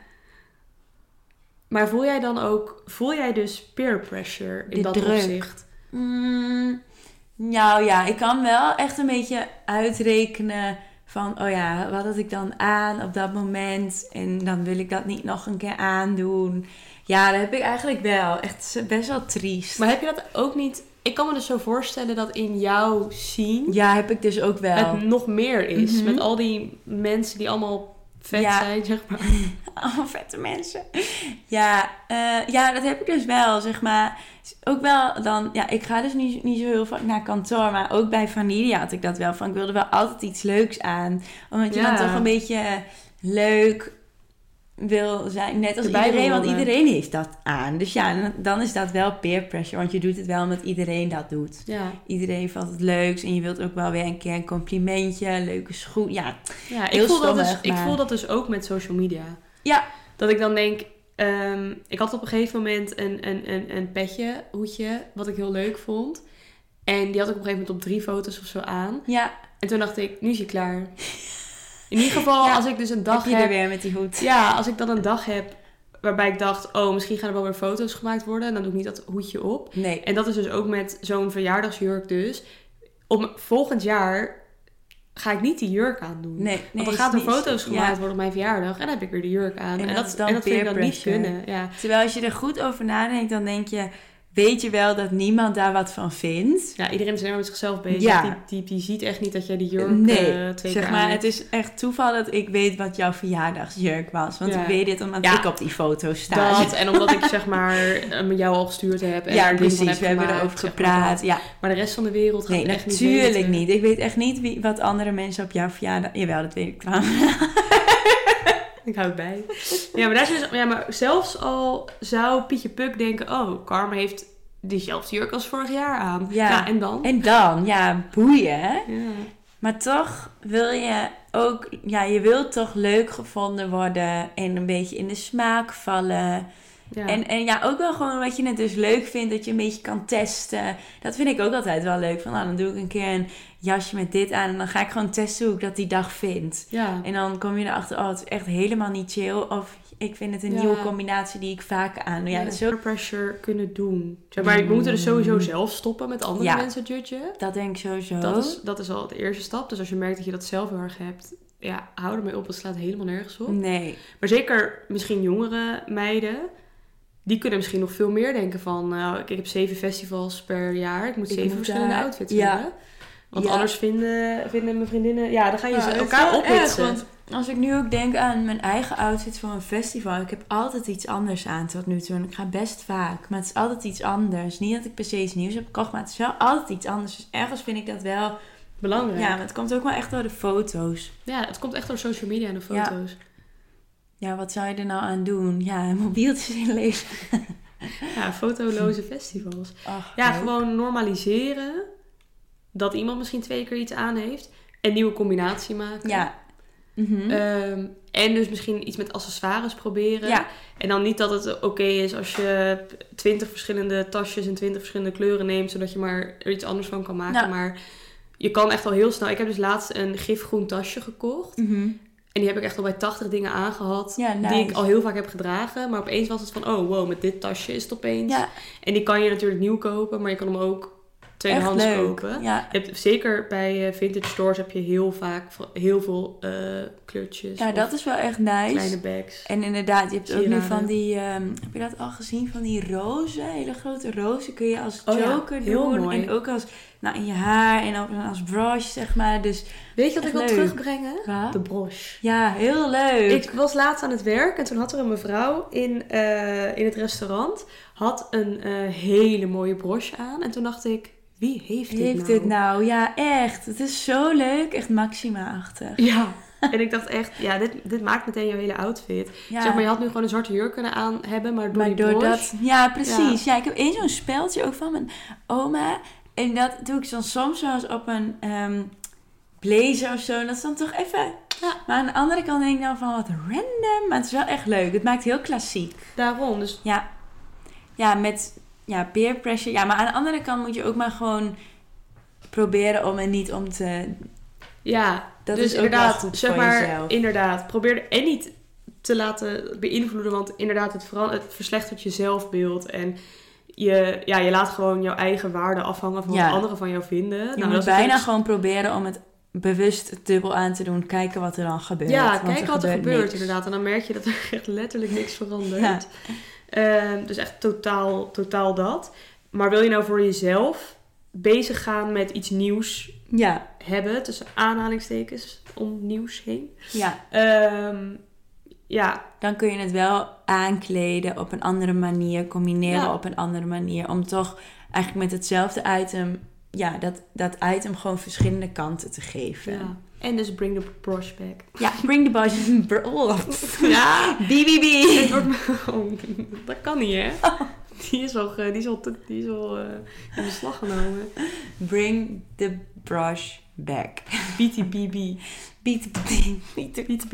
Maar voel jij dan ook, voel jij dus peer pressure in De dat druk. opzicht? Mm, nou ja, ik kan wel echt een beetje uitrekenen van, oh ja, wat had ik dan aan op dat moment? En dan wil ik dat niet nog een keer aandoen. Ja, dat heb ik eigenlijk wel. Echt best wel triest. Maar heb je dat ook niet... Ik kan me dus zo voorstellen dat in jouw scene Ja, heb ik dus ook wel. het nog meer is. Mhm. Met al die mensen die allemaal vet Ja. zijn, zeg maar. Allemaal vette mensen. Ja, eh, ja, dat heb ik dus wel, zeg maar. Ook wel dan, ja, ik ga dus niet, niet zo heel vaak naar kantoor, maar ook bij Vanilia had ik dat wel van. Ik wilde wel altijd iets leuks aan. Omdat je Ja. dan toch een beetje leuk wil zijn. Net als Erbij iedereen, want iedereen heeft dat aan. Dus ja, dan- is dat wel peer pressure, want je doet het wel omdat iedereen dat doet. Ja, Iedereen valt het leuks en je wilt ook wel weer een keer een complimentje, leuke schoen. Ja, ja ik, voel dat dus, ik voel dat dus ook met social media. Ja. Dat ik dan denk... ehm, ik had op een gegeven moment een, een, een, een petje, hoedje, wat ik heel leuk vond. En die had ik op een gegeven moment op drie foto's of zo aan. ja En toen dacht ik, nu is je klaar. In ieder geval, Ja, als ik dus een dag heb je heb... er weer met die hoed. Ja, als ik dan een dag heb waarbij ik dacht... Oh, misschien gaan er wel weer foto's gemaakt worden. Dan doe ik niet dat hoedje op. Nee, En dat is dus ook met zo'n verjaardagsjurk dus. Om volgend jaar ga ik niet die jurk aandoen. nee, nee. Want dan gaat er niet- foto's gemaakt ja. worden op mijn verjaardag. En dan heb ik weer de jurk aan. En En, dat dan en dat vind ik dan niet kunnen. Ja. Terwijl als je er goed over nadenkt, dan denk je... Weet je wel dat niemand daar wat van vindt? ja, iedereen is alleen maar met zichzelf bezig. Ja. Die, die, die ziet echt niet dat jij die jurk Nee, eh, twee zeg maar, het is echt toeval dat ik weet wat jouw verjaardagsjurk was. Want Ja. ik weet dit omdat Ja. ik op die foto sta. Dat, en omdat ik zeg maar eh, jou al gestuurd heb. En ja, precies. We hebben erover zeg maar gepraat. dat. Ja. Maar de rest van de wereld gaat Nee, echt niet natuurlijk niet. Ik weet echt niet wie, wat andere mensen op jouw verjaardag... Jawel, dat weet ik trouwens. Ik hou het bij. Ja, maar, daar is dus, ja, maar zelfs al zou Pietje Puk denken... Oh, Karma heeft diezelfde jurk als vorig jaar aan. Ja. en dan? En dan, ja, boeien. hè? Ja. Maar toch wil je ook, ja, je wilt toch leuk gevonden worden en een beetje in de smaak vallen. Ja. En, en ja, ook wel gewoon wat je het dus leuk vindt, dat je een beetje kan testen. Dat vind ik ook altijd wel leuk. Van, nou, dan doe ik een keer een jasje met dit aan en dan ga ik gewoon testen hoe ik dat die dag vind. ja. En dan kom je erachter, oh, het is echt helemaal niet chill. Of ik vind het een Ja. nieuwe combinatie die ik vaker aan doe. Ja, dat, is ook, peer pressure kunnen doen. Zeg maar, we moeten dus sowieso zelf stoppen met andere Ja. mensen judgen. dat denk ik sowieso. Dat is, dat is al de eerste stap. Dus als je merkt dat je dat zelf heel erg hebt, ja, hou ermee op. Het slaat helemaal nergens op. Nee. Maar zeker misschien jongere meiden, die kunnen misschien nog veel meer denken van, nou, ik heb zeven festivals per jaar. Ik moet Ik zeven moet verschillende daar- outfits ja. hebben. Want Ja. anders vinden, vinden mijn vriendinnen, ja, dan ga je Ja, ze elkaar ophitsen. erg, want als ik nu ook denk aan mijn eigen outfit voor een festival. Ik heb altijd iets anders aan tot nu toe. En ik ga best vaak. Maar het is altijd iets anders. Niet dat ik per se iets nieuws heb gekocht. Maar het is wel altijd iets anders. Dus ergens vind ik dat wel... Belangrijk. Ja, Ja. maar het komt ook wel echt door de foto's. het komt echt door social media en de Ja. foto's. Ja, wat zou je er nou aan doen? Ja, mobieltjes inlezen. Ja, fotoloze festivals. Ach, Ja, leuk. gewoon normaliseren dat iemand misschien twee keer iets aan heeft. Een nieuwe combinatie maken. Ja. Mhm. Ehm, en dus misschien iets met accessoires proberen. ja. En dan niet dat het oké is als je twintig verschillende tasjes in twintig verschillende kleuren neemt, zodat je maar er iets anders van kan maken. Ja. Maar je kan echt al heel snel. Ik heb dus laatst een gifgroen tasje gekocht. Mhm. En die heb ik echt al bij 80 dingen aangehad. Ja, nice. Die ik al heel vaak heb gedragen. Maar opeens was het van, oh wow, met dit tasje is het opeens. Ja, En die kan je natuurlijk nieuw kopen, maar je kan hem ook tweedehands kopen. Ja. Je hebt, zeker bij eh, vintage stores heb je heel vaak heel veel eh, kleurtjes. ja, dat is wel echt nice. kleine bags. En inderdaad, je hebt ook nu van die, ehm, heb je dat al gezien? Van die rozen, hele grote rozen kun je als Oh ja, joker heel doen. mooi. En ook als, nou, in je haar en ook als brush, zeg maar. Dus Weet je wat ik wil leuk. terugbrengen? Wat? De broche. ja, heel leuk. Ik was laatst aan het werk en toen had er een mevrouw in, eh, in het restaurant had een hele mooie broche aan. En toen dacht ik, wie heeft dit Heeft nou? dit nou? Ja, echt. Het is zo leuk. Echt Maxima-achtig. Ja. En ik dacht echt, ja, dit, dit maakt meteen jouw hele outfit. Ja. Zeg maar, je had nu gewoon een zwarte jurk kunnen aan hebben, maar door maar die door broche... dat... Ja, precies. Ja. ik heb één zo'n speldje ook van mijn oma. En dat doe ik dan soms eens op een... ehm, blazer of zo. En dat is dan toch even... Ja. Maar aan de andere kant denk ik dan van wat random. Maar het is wel echt leuk. Het maakt heel klassiek. Daarom. Dus Ja, ja met ja, peer pressure. Ja, maar aan de andere kant moet je ook maar gewoon proberen om er niet om te... ja, Dat dus is ook wel inderdaad, goed zeg voor maar, jezelf. inderdaad, probeer er en niet te laten beïnvloeden, want inderdaad, het, het verslechtert je zelfbeeld en je, ja, je laat gewoon jouw eigen waarde afhangen van Ja. wat anderen van jou vinden. Je Nou, moet dat bijna gewoon proberen om het bewust dubbel aan te doen. Kijken wat er dan gebeurt. Ja, want kijk wat er gebeurt niks. inderdaad. En dan merk je dat er echt letterlijk niks verandert. Ja. Ehm, dus echt totaal, totaal dat. Maar wil je nou voor jezelf bezig gaan met iets nieuws Ja, hebben, tussen aanhalingstekens, om nieuws heen? ja. Ehm, ja, Dan kun je het wel aankleden op een andere manier. Combineren Ja. op een andere manier. Om toch eigenlijk met hetzelfde item... Ja, dat, dat item gewoon verschillende kanten te geven. ja. En dus bring the brush back. Ja, bring the budget. br- Oh. Ja, BBB. het oh, dat kan niet hè? Die is al, die is al, die is al eh, in beslag genomen. Bring the brush back. BTBB. BTB. BTBB.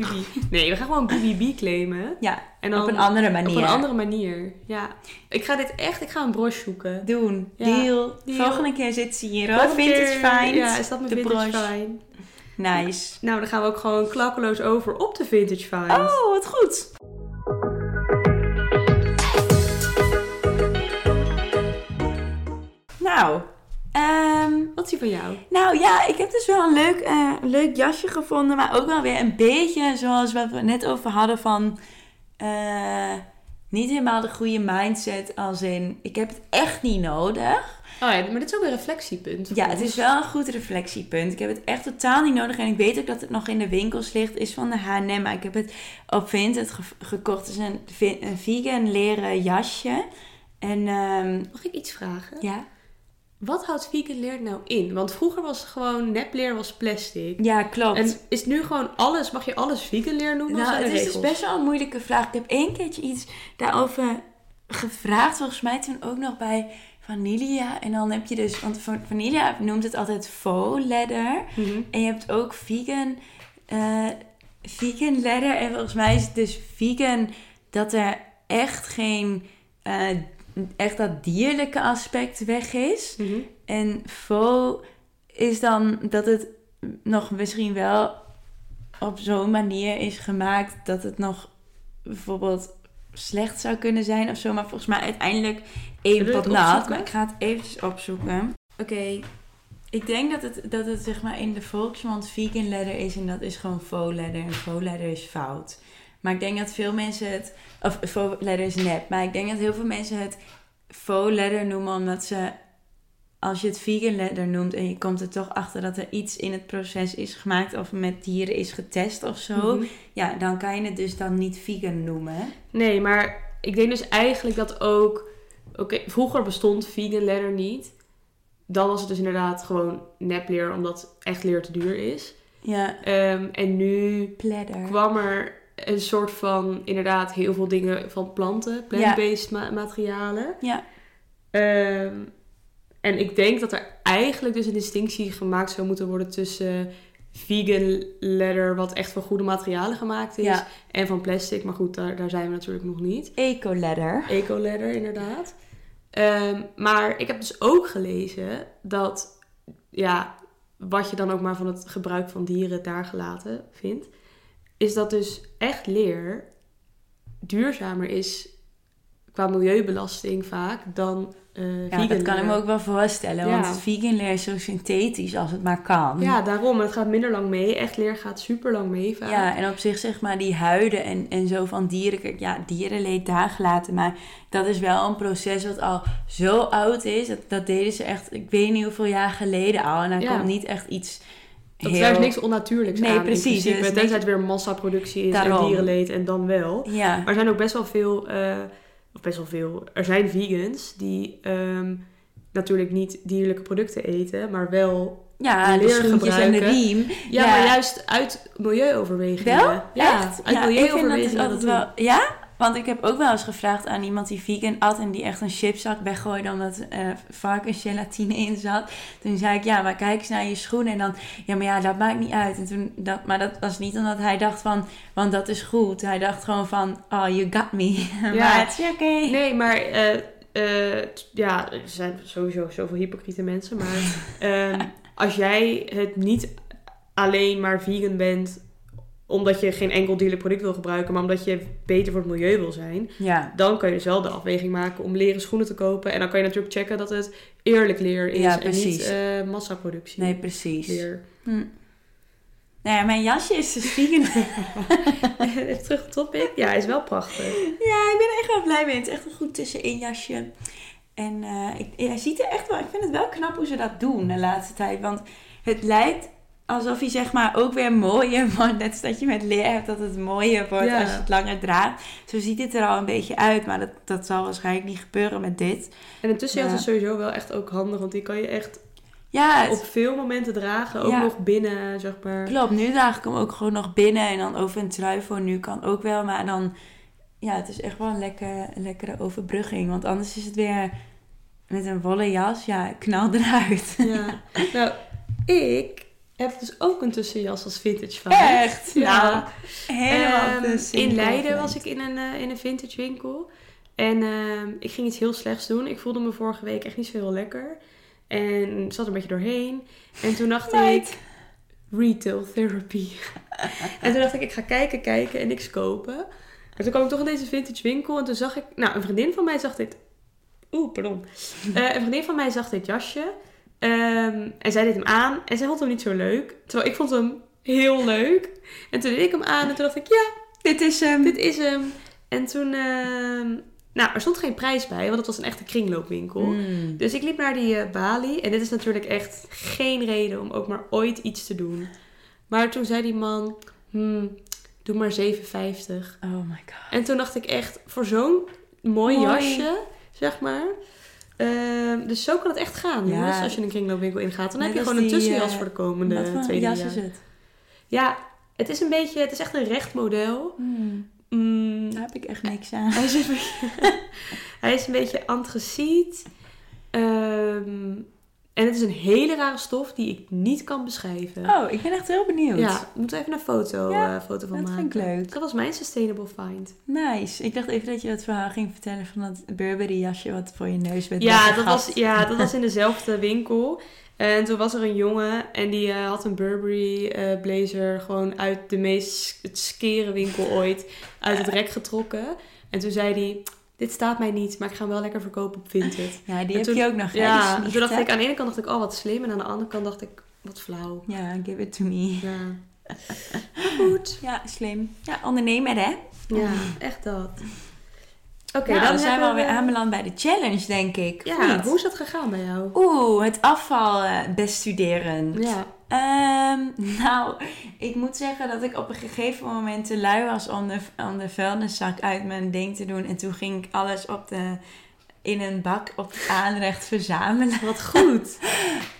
Nee, we gaan gewoon BBB claimen. Ja, En dan op een andere manier. Op een andere manier, ja. Ik ga dit echt, ik ga een broche zoeken. Doen. Ja, Deal. deal. Volgende keer zit ze hier. Volgende Vintage keer- Find. Ja, is dat mijn de vintage broche. Nice. Nou, dan gaan we ook gewoon klakkeloos over op de vintage find. Oh, wat goed. Nou, ehm, Wat is die van jou? nou ja, ik heb dus wel een leuk, eh, leuk jasje gevonden, maar ook wel weer een beetje zoals we het net over hadden van eh, niet helemaal de goede mindset als in ik heb het echt niet nodig. Oh ja, maar dit is ook een reflectiepunt. Ja, het is wel een goed reflectiepunt. Ik heb het echt totaal niet nodig. En ik weet ook dat het nog in de winkels ligt. Is van de H&M. Maar ik heb het op Vinted ge- gekocht. Het is een, vegan leren jasje. En ehm, Mag ik iets vragen? ja. Wat houdt vegan leer nou in? Want vroeger was het gewoon nepleer was plastic. ja, klopt. En is nu gewoon alles, mag je alles vegan leer noemen? nou, het is dus best wel een moeilijke vraag. Ik heb één keertje iets daarover gevraagd. Volgens mij toen ook nog bij Vanilla. En dan heb je dus... Want Van- Vanilla noemt het altijd faux leather. Mhm. En je hebt ook vegan, eh, vegan leather. En volgens mij is het dus vegan dat er echt geen, eh, echt dat dierlijke aspect weg is. Mhm. En faux is dan dat het nog misschien wel op zo'n manier is gemaakt dat het nog bijvoorbeeld slecht zou kunnen zijn of zo. Maar volgens mij uiteindelijk één nat. Maar ik ga het eventjes opzoeken. Oké, ik denk dat het, dat het zeg maar in de volksmond vegan leather is en dat is gewoon faux leather. En faux leather is fout. Maar ik denk dat veel mensen het, of faux leather is nep. Maar ik denk dat heel veel mensen het faux leather noemen omdat ze, als je het vegan leather noemt en je komt er toch achter dat er iets in het proces is gemaakt of met dieren is getest of zo. Mhm. Ja, dan kan je het dus dan niet vegan noemen. Nee, maar ik denk dus eigenlijk dat ook... Oké, vroeger bestond vegan leather niet. Dan was het dus inderdaad gewoon nepleer, omdat echt leer te duur is. Ja, Ehm, en nu pledder. kwam er een soort van, inderdaad, heel veel dingen van planten. Plant-based ma- materialen. Ja. Ehm, en ik denk dat er eigenlijk dus een distinctie gemaakt zou moeten worden tussen vegan leather, wat echt van goede materialen gemaakt is, Ja. en van plastic. Maar goed, daar, daar zijn we natuurlijk nog niet. Eco leather. Eco-leather, inderdaad. Ehm, maar ik heb dus ook gelezen dat, ja, wat je dan ook maar van het gebruik van dieren daar gelaten vindt, is dat dus echt leer duurzamer is qua milieubelasting vaak dan eh Ja, dat kan ik me ook wel voorstellen. Ja. Want vegan leer is zo synthetisch als het maar kan. Ja, daarom. Het gaat minder lang mee. Echt leer gaat super lang mee vaak. Ja, en op zich zeg maar die huiden en, en zo van dieren. Ja, dierenleed daar gelaten. Maar dat is wel een proces wat al zo oud is. Dat, dat deden ze echt, ik weet niet hoeveel jaar geleden al. En daar Ja. komt niet echt iets Dat heel... is juist niks onnatuurlijks Nee, aan. precies. is Tenzij het weer massaproductie is en Daarom. dierenleed en dan wel. Ja, Maar er zijn ook best wel veel, eh, of best wel veel, er zijn vegans die ehm, natuurlijk niet dierlijke producten eten, maar wel, ja leer de gebruiken. riem. ja, maar juist uit milieuoverwegingen. Wel? Ja, Echt? uit ja, ik vind dat dus milieuoverwegingen. altijd dat wel... Ja? Want ik heb ook wel eens gevraagd aan iemand die vegan at en die echt een chipzak weggooide omdat eh varkensgelatine in zat. Toen zei ik, ja, maar kijk eens naar je schoenen. En dan, ja, maar ja, dat maakt niet uit. En toen, dat, maar dat was niet omdat hij dacht van, want dat is goed. Hij dacht gewoon van, oh, you got me. maar het is oké. Nee, maar eh, eh, ja, er zijn sowieso zoveel hypocriete mensen. Maar ehm, als jij het niet alleen maar vegan bent omdat je geen enkel dierlijk product wil gebruiken, maar omdat je beter voor het milieu wil zijn, Ja, dan kan je dus wel de afweging maken om leren schoenen te kopen. En dan kan je natuurlijk checken dat het eerlijk leer is Ja, en niet eh, massaproductie nee, precies. leer. Hm. Nou ja, mijn jasje is dus vegan. Terug op topic. Ja, hij is wel prachtig. Ja, ik ben er echt wel blij mee. Het is echt een goed tussenin jasje. En eh, ik, hij ziet er echt wel... Ik vind het wel knap hoe ze dat doen de laatste tijd. Want het lijkt alsof hij zeg maar ook weer mooier wordt. Net als dat je met leer hebt dat het mooier wordt Ja. als je het langer draagt. Zo ziet het er al een beetje uit. Maar dat, dat zal waarschijnlijk niet gebeuren met dit. En een tussenjas Ja. is sowieso wel echt ook handig, want die kan je echt Ja, het, op veel momenten dragen. Ook Ja. nog binnen, zeg maar. klopt. Nu draag ik hem ook gewoon nog binnen. En dan over een trui voor nu kan ook wel. Maar dan... Ja, het is echt wel een, lekker, een lekkere overbrugging. Want anders is het weer met een wollen jas. Ja, knal eruit. Ja. nou, ik heb dus ook een tussenjas als vintage van. Echt? Ja. Nou, helemaal dus in Leiden was ik in een, eh, in een vintage winkel. En ehm, ik ging iets heel slechts doen. Ik voelde me vorige week echt niet zo heel lekker. En zat er een beetje doorheen. En toen dacht ik, retail therapy. en toen dacht ik, ik ga kijken, kijken en niks kopen. Maar toen kwam ik toch in deze vintage winkel. En toen zag ik, nou, een vriendin van mij zag dit. Oeh, pardon. Eh, een vriendin van mij zag dit jasje. Ehm, en zij deed hem aan. En zij vond hem niet zo leuk. Terwijl ik vond hem heel leuk. En toen deed ik hem aan. En toen dacht ik, ja, Dit is hem. dit is hem. En toen, ehm, nou, er stond geen prijs bij, want het was een echte kringloopwinkel. Mm. Dus ik liep naar die eh, balie. En dit is natuurlijk echt geen reden om ook maar ooit iets te doen. Maar toen zei die man, hmm, doe maar 7,50. Oh my god. En toen dacht ik echt, voor zo'n mooi, Mooi. jasje, zeg maar. Ehm, dus zo kan het echt gaan, Ja. jongens, als je een kringloopwinkel ingaat. Dan Net heb je gewoon een tussenjas eh, voor de komende Wat voor twee jas is het? Ja, het is een beetje, het is echt een recht model. Mm. Mm, Daar heb ik echt niks aan. Hij is een beetje, hij is een beetje antraciet. Ehm, en het is een hele rare stof die ik niet kan beschrijven. Oh, ik ben echt heel benieuwd. ja, we moeten even een foto, Ja, eh, foto van dat maken. vind ik leuk. Dat was mijn sustainable find. Nice. Ik dacht even dat je het verhaal ging vertellen van dat Burberry jasje wat voor je neus werd Ja dat, was, ja, dat was in dezelfde winkel. En toen was er een jongen en die eh, had een Burberry eh, blazer gewoon uit de meest skere winkel ooit uit het rek getrokken. En toen zei hij, dit staat mij niet, maar ik ga hem wel lekker verkopen op Vinted. Ja, die En heb toen- je ook nog. Ja, toen dacht ik, aan de ene kant dacht ik, oh wat slim. En aan de andere kant dacht ik, wat flauw. Ja, give it to me. Ja. Maar goed. Ja, slim. Ja, ondernemer hè? Ja, echt dat. Oké, nou, dan zijn we alweer aanbeland bij de challenge, denk ik. Ja, hoe is dat gegaan bij jou? Oeh, het afval eh, bestuderen. Ja. Ehm, nou, ik moet zeggen dat ik op een gegeven moment te lui was om de, om de vuilniszak uit mijn ding te doen. En toen ging ik alles op de, in een bak op het aanrecht verzamelen. Wat goed.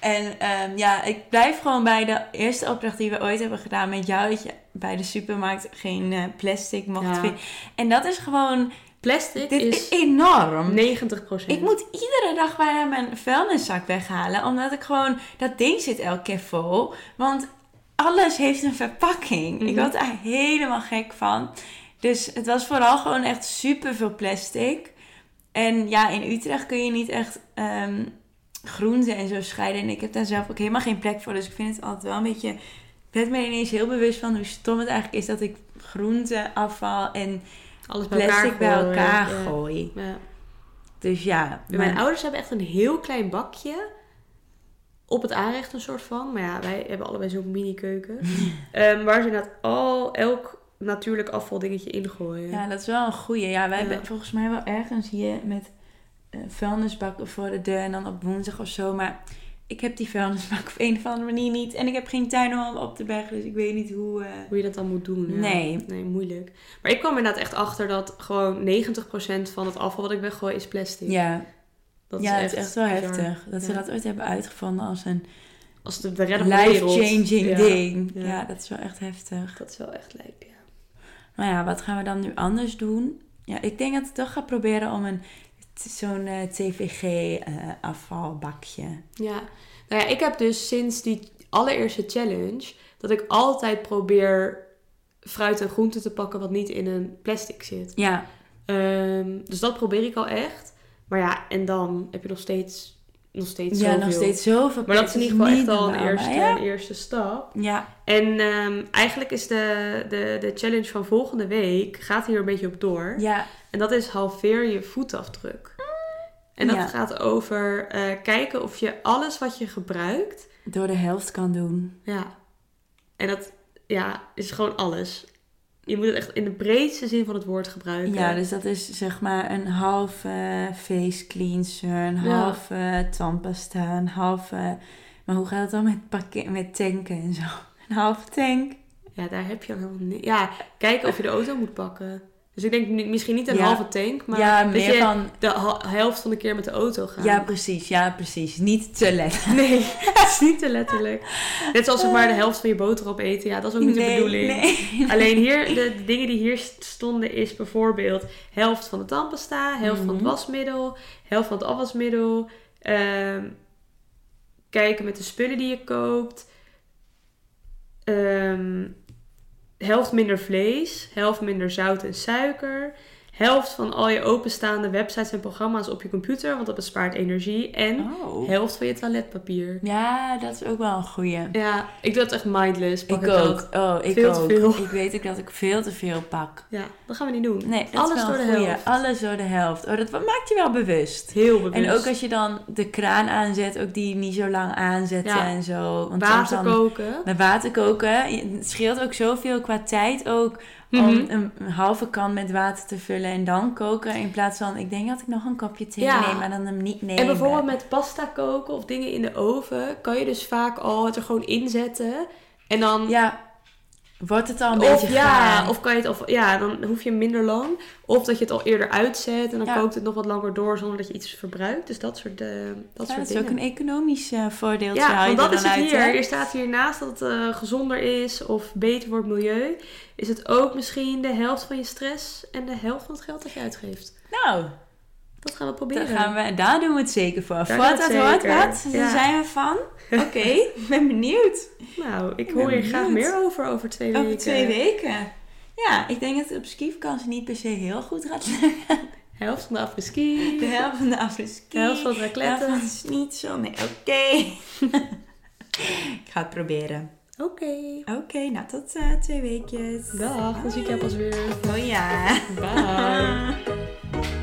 En ehm, ja, ik blijf gewoon bij de eerste opdracht die we ooit hebben gedaan met jou. Dat je bij de supermarkt geen eh, plastic mocht Ja. vinden. En dat is gewoon, Plastic dit is enorm. 90 procent. Ik moet iedere dag bijna mijn vuilniszak weghalen. Omdat ik gewoon... Dat ding zit elke keer vol. Want alles heeft een verpakking. Ik Mhm. word daar helemaal gek van. Dus het was vooral gewoon echt super veel plastic. En ja, in Utrecht kun je niet echt ehm groenten en zo scheiden. En ik heb daar zelf ook helemaal geen plek voor. Dus ik vind het altijd wel een beetje... Ik ben me ineens heel bewust van hoe stom het eigenlijk is dat ik groenten, afval en Alles bij plastic elkaar bij gooien. elkaar Ja. gooi. Ja. Dus ja, Mijn mijn- ouders hebben echt een heel klein bakje. Op het aanrecht een soort van. Maar ja, wij hebben allebei zo'n mini keuken. Ehm, waar ze inderdaad al elk natuurlijk afvaldingetje ingooien. Ja, dat is wel een goeie. Ja, wij hebben volgens mij wel ergens hier met eh, vuilnisbakken voor de deur en dan op woensdag of zo. Maar ik heb die vuilnisbak op een of andere manier niet. En ik heb geen tuin om op te bergen, dus ik weet niet hoe... eh, Hoe je dat dan moet doen. Ja. Nee. Nee, moeilijk. Maar ik kwam inderdaad echt achter dat gewoon 90% van het afval wat ik weggooi is plastic. Ja, dat ja het is echt wel bizar. heftig. Dat ze dat ooit hebben uitgevonden als een Als de, de life-changing Ja. ding. Ja. Dat is wel echt heftig. Dat is wel echt lijp, ja. Maar ja, wat gaan we dan nu anders doen? Ja, ik denk dat ik toch ga proberen om een zo'n eh, TVG-afvalbakje. Ja. Nou ja, ik heb dus sinds die allereerste challenge dat ik altijd probeer fruit en groenten te pakken wat niet in een plastic zit. ja, Ehm, dus dat probeer ik al echt. Maar ja, en dan heb je nog steeds, nog steeds ja zoveel. nog steeds zoveel. Maar dat is in ieder geval echt al een eerste, maar ja. een eerste stap. Ja, En ehm, eigenlijk is de, de, de challenge van volgende week, gaat hier een beetje op door. ja, En dat is halveer je voetafdruk. En dat Ja. gaat over eh, kijken of je alles wat je gebruikt, door de helft kan doen. ja. En dat ja, is gewoon alles. Je moet het echt in de breedste zin van het woord gebruiken. Ja, dus dat is zeg maar een halve face cleanser, een Ja. halve tandpasta, een halve... Maar hoe gaat het dan met, pakken, met tanken en zo? Een halve tank? Ja, daar heb je al helemaal niet. Ja, kijken of je de auto moet pakken. Dus ik denk misschien niet een Ja. halve tank, maar ja, dat meer je van... de helft van de keer met de auto gaat. Ja, precies. Ja, precies. Niet te let. Nee, het is niet te letterlijk. Net zoals zeg maar de helft van je boterham eten. Ja, dat is ook niet de bedoeling. Nee. Alleen hier, de, de dingen die hier stonden is bijvoorbeeld helft van de tandpasta, helft van het Mhm. wasmiddel, helft van het afwasmiddel. ehm, kijken met de spullen die je koopt. Ehm, helft minder vlees, helft minder zout en suiker. Helft van al je openstaande websites en programma's op je computer, want dat bespaart energie. En Oh. helft van je toiletpapier. Ja, dat is ook wel een goeie. Ja, ik doe dat echt mindless. Pak Ik het ook. Oh, ik Veel te ook. veel. Ik weet ook dat ik veel te veel pak. Ja, dat gaan we niet doen. Nee, dat Alles is wel door de goeie. helft. Alles door de helft. Oh, dat maakt je wel bewust. Heel bewust. En ook als je dan de kraan aanzet, ook die niet zo lang aanzetten Ja. en zo. Want water dan koken. met water koken, het scheelt ook zoveel qua tijd ook Mhm. om een, een halve kan met water te vullen en dan koken. In plaats van, ik denk dat ik nog een kopje thee Ja. neem, maar dan hem niet nemen. En bijvoorbeeld met pasta koken of dingen in de oven, kan je dus vaak al het er gewoon inzetten. En dan. Ja, wordt het al een of beetje ja, gaar. of kan je het al. Ja, dan hoef je minder lang. Of dat je het al eerder uitzet en dan Ja. kookt het nog wat langer door zonder dat je iets verbruikt. Dus dat soort, eh, dat Ja, soort dat is ook een economisch eh, voordeeltje. Ja, want dat is het uit, hier. hè? Er staat hiernaast dat het eh, gezonder is of beter het milieu. Is het ook misschien de helft van je stress en de helft van het geld dat je uitgeeft. Nou, Dat gaan we proberen. daar, gaan we, daar doen we het zeker voor. Daar dat zeker. wat, Ja. daar zijn we van. Oké, ik ben benieuwd. Nou, ik Ik hoor hier graag meer over over twee weken. Over twee weken. Ja, ik denk dat het op skivakantie niet per se heel goed gaat lukken. Helft van de afgeski. De helft van de afterski. De helft van de De raclette. helft van het niet zo. Nee, oké. ik ga het proberen. Oké. Oké, nou tot eh, twee weekjes. Dag, dan zie ik jou pas weer. Oh ja. Bye.